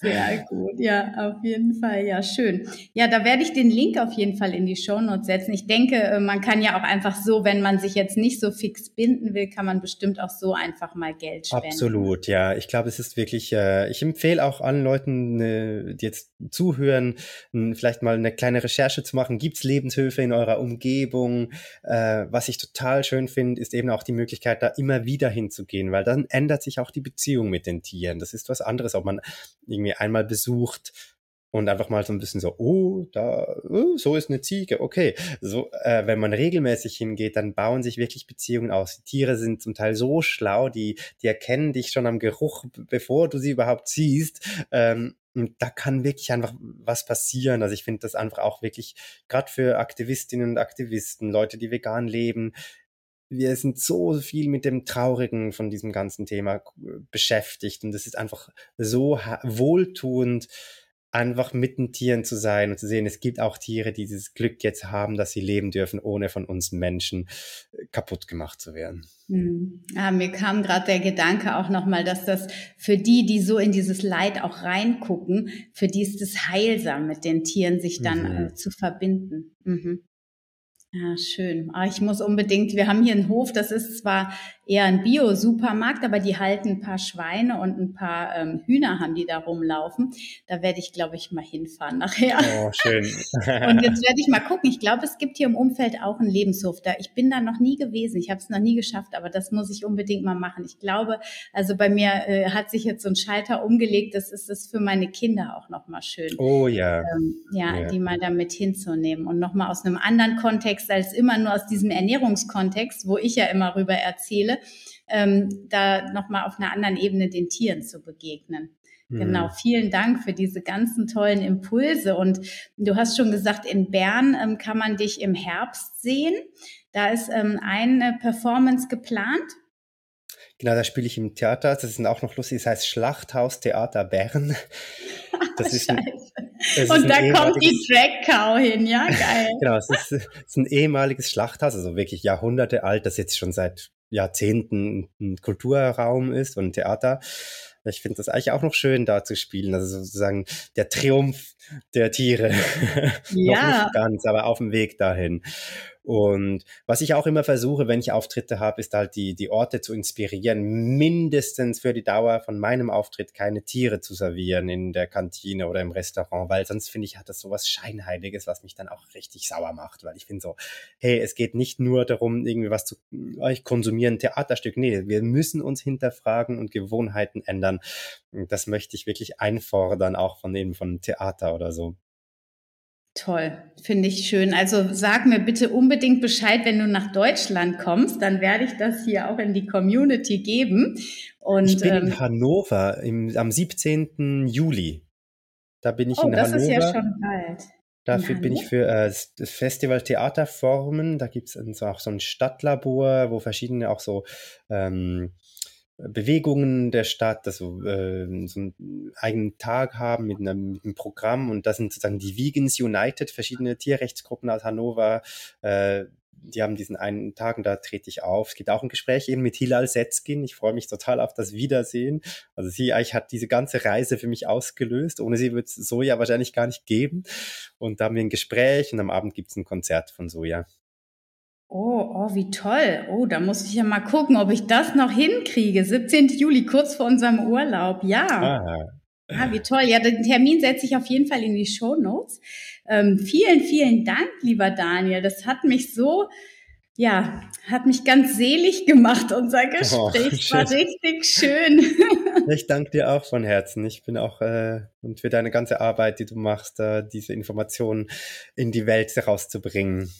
Sehr gut, ja, auf jeden Fall, ja, schön. Ja, da werde ich den Link auf jeden Fall in die Shownotes setzen. Ich denke, äh, man kann ja auch einfach so, wenn man sich jetzt nicht so fix binden will, kann man bestimmt auch so einfach mal Geld spenden. Absolut, ja. Ich glaube, es ist wirklich, äh, ich empfehle auch allen Leuten, äh, die jetzt zuhören, vielleicht mal eine kleine Recherche zu machen. Gibt es Lebenshöfe in eurer Umgebung? Äh, was ich total schön finde, ist eben auch die Möglichkeit, da immer wieder hinzugehen, weil dann ändert sich auch die Beziehung mit den Tieren. Das ist was anderes, ob man irgendwie einmal besucht und einfach mal so ein bisschen so, oh, da, oh, so ist eine Ziege, okay. So, äh, wenn man regelmäßig hingeht, dann bauen sich wirklich Beziehungen aus. Die Tiere sind zum Teil so schlau, die, die erkennen dich schon am Geruch, bevor du sie überhaupt siehst. Ähm, und da kann wirklich einfach was passieren. Also ich finde das einfach auch wirklich, gerade für Aktivistinnen und Aktivisten, Leute, die vegan leben, wir sind so viel mit dem Traurigen von diesem ganzen Thema äh, beschäftigt und es ist einfach so wohltuend, einfach mit den Tieren zu sein und zu sehen, es gibt auch Tiere, die dieses Glück jetzt haben, dass sie leben dürfen, ohne von uns Menschen äh, kaputt gemacht zu werden. Hm. Ja, mir kam gerade der Gedanke auch nochmal, dass das für die, die so in dieses Leid auch reingucken, für die ist es heilsam, mit den Tieren sich dann mhm. äh, zu verbinden. Mhm. Ja, schön. Ah, ich muss unbedingt, wir haben hier einen Hof, das ist zwar eher ein Bio-Supermarkt, aber die halten ein paar Schweine und ein paar ähm, Hühner haben die da rumlaufen. Da werde ich, glaube ich, mal hinfahren nachher. Oh, schön. und jetzt werde ich mal gucken. Ich glaube, es gibt hier im Umfeld auch einen Lebenshof. Da, ich bin da noch nie gewesen. Ich habe es noch nie geschafft, aber das muss ich unbedingt mal machen. Ich glaube, also bei mir äh, hat sich jetzt so ein Schalter umgelegt. Das ist es für meine Kinder auch noch mal schön. Oh ja. Ähm, ja, ja, die mal da mit hinzunehmen und noch mal aus einem anderen Kontext als immer nur aus diesem Ernährungskontext, wo ich ja immer rüber erzähle ähm, da nochmal auf einer anderen Ebene den Tieren zu begegnen. Mhm. Genau, vielen Dank für diese ganzen tollen Impulse. Und du hast schon gesagt, in Bern ähm, kann man dich im Herbst sehen. Da ist ähm, eine Performance geplant. Genau, da spiele ich im Theater. Das ist auch noch lustig. Das heißt Schlachthaus Theater Bern. Das ist ein, das Und da kommt die Drag Cow hin, ja, geil. genau, es ist, ist ein ehemaliges Schlachthaus, also wirklich Jahrhunderte alt, das jetzt schon seit Jahrzehnten ein Kulturraum ist und ein Theater. Ich finde das eigentlich auch noch schön, da zu spielen. Also sozusagen der Triumph der Tiere. Ja. noch nicht ganz, aber auf dem Weg dahin. Und was ich auch immer versuche, wenn ich Auftritte habe, ist halt die, die Orte zu inspirieren, mindestens für die Dauer von meinem Auftritt keine Tiere zu servieren in der Kantine oder im Restaurant, weil sonst finde ich, hat das so was Scheinheiliges, was mich dann auch richtig sauer macht, weil ich finde so, hey, es geht nicht nur darum, irgendwie was zu, ich konsumiere ein Theaterstück. Nee, wir müssen uns hinterfragen und Gewohnheiten ändern. Das möchte ich wirklich einfordern, auch von eben von Theater oder so. Toll, finde ich schön. Also sag mir bitte unbedingt Bescheid, wenn du nach Deutschland kommst, dann werde ich das hier auch in die Community geben. Und, ich bin ähm, in Hannover im, am 17. Juli. Da bin ich oh, in das Hannover. Das ist ja schon bald. Dafür bin ich für äh, das Festival Theaterformen. Da gibt es auch so ein Stadtlabor, wo verschiedene auch so ähm, Bewegungen der Stadt, also äh, so einen eigenen Tag haben mit einem, mit einem, Programm und das sind sozusagen die Vegans United, verschiedene Tierrechtsgruppen aus Hannover, äh, die haben diesen einen Tag und da trete ich auf. Es gibt auch ein Gespräch eben mit Hilal Setzkin. Ich freue mich total auf das Wiedersehen. Also sie eigentlich hat diese ganze Reise für mich ausgelöst. Ohne sie wird es Soja wahrscheinlich gar nicht geben. Und da haben wir ein Gespräch und am Abend gibt es ein Konzert von Soja. Oh, oh, wie toll. Oh, da muss ich ja mal gucken, ob ich das noch hinkriege. 17. Juli, kurz vor unserem Urlaub. Ja. Ah. Ah, wie toll. Ja, den Termin setze ich auf jeden Fall in die Show Notes. Ähm, vielen, vielen Dank, lieber Daniel. Das hat mich so, ja, hat mich ganz selig gemacht, unser oh, Gespräch. Oh, war richtig schön. Ich danke dir auch von Herzen. Ich bin auch äh, und für deine ganze Arbeit, die du machst, äh, diese Informationen in die Welt herauszubringen.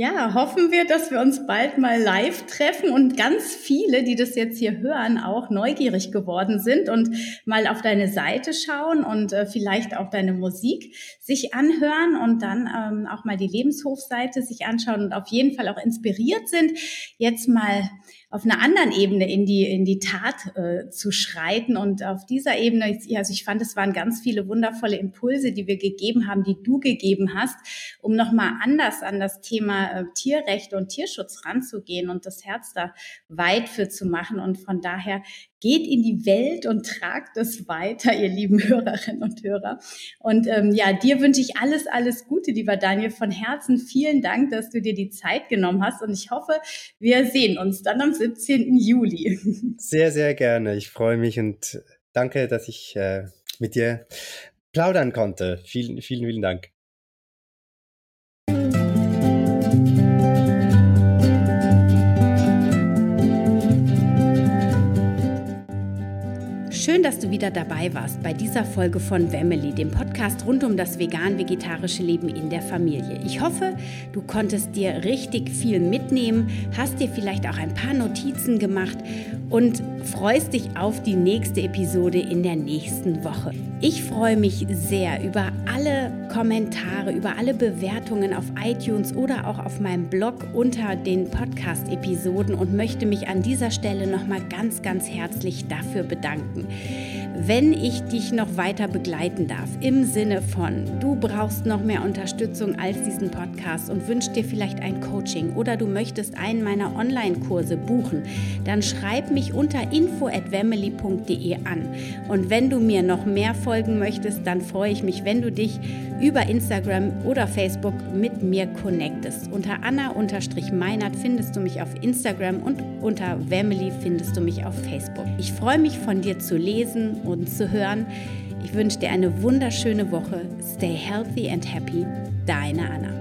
Ja, hoffen wir, dass wir uns bald mal live treffen und ganz viele, die das jetzt hier hören, auch neugierig geworden sind und mal auf deine Seite schauen und äh, vielleicht auch deine Musik sich anhören und dann ähm, auch mal die Lebenshofseite sich anschauen und auf jeden Fall auch inspiriert sind, jetzt mal auf einer anderen Ebene in die, in die Tat äh, zu schreiten. Und auf dieser Ebene, also ich fand, es waren ganz viele wundervolle Impulse, die wir gegeben haben, die du gegeben hast, um nochmal anders an das Thema äh, Tierrechte und Tierschutz ranzugehen und das Herz da weit für zu machen. Und von daher geht in die Welt und tragt es weiter, ihr lieben Hörerinnen und Hörer. Und ähm, ja, dir wünsche ich alles, alles Gute, lieber Daniel, von Herzen. Vielen Dank, dass du dir die Zeit genommen hast. Und ich hoffe, wir sehen uns dann am 17. Juli. Sehr, sehr gerne. Ich freue mich und danke, dass ich äh, mit dir plaudern konnte. Vielen, vielen, vielen Dank. Schön, dass du wieder dabei warst bei dieser Folge von Family, dem Podcast rund um das vegan-vegetarische Leben in der Familie. Ich hoffe, du konntest dir richtig viel mitnehmen, hast dir vielleicht auch ein paar Notizen gemacht und freust dich auf die nächste Episode in der nächsten Woche. Ich freue mich sehr über alle Kommentare, über alle Bewertungen auf iTunes oder auch auf meinem Blog unter den Podcast-Episoden und möchte mich an dieser Stelle nochmal ganz, ganz herzlich dafür bedanken Hey. Wenn ich dich noch weiter begleiten darf, im Sinne von, du brauchst noch mehr Unterstützung als diesen Podcast und wünschst dir vielleicht ein Coaching oder du möchtest einen meiner Online-Kurse buchen, dann schreib mich unter info@family.de an. Und wenn du mir noch mehr folgen möchtest, dann freue ich mich, wenn du dich über Instagram oder Facebook mit mir connectest. Unter Anna-Meinert findest du mich auf Instagram und unter Family findest du mich auf Facebook. Ich freue mich von dir zu lesen und zu hören. Ich wünsche dir eine wunderschöne Woche. Stay healthy and happy. Deine Anna.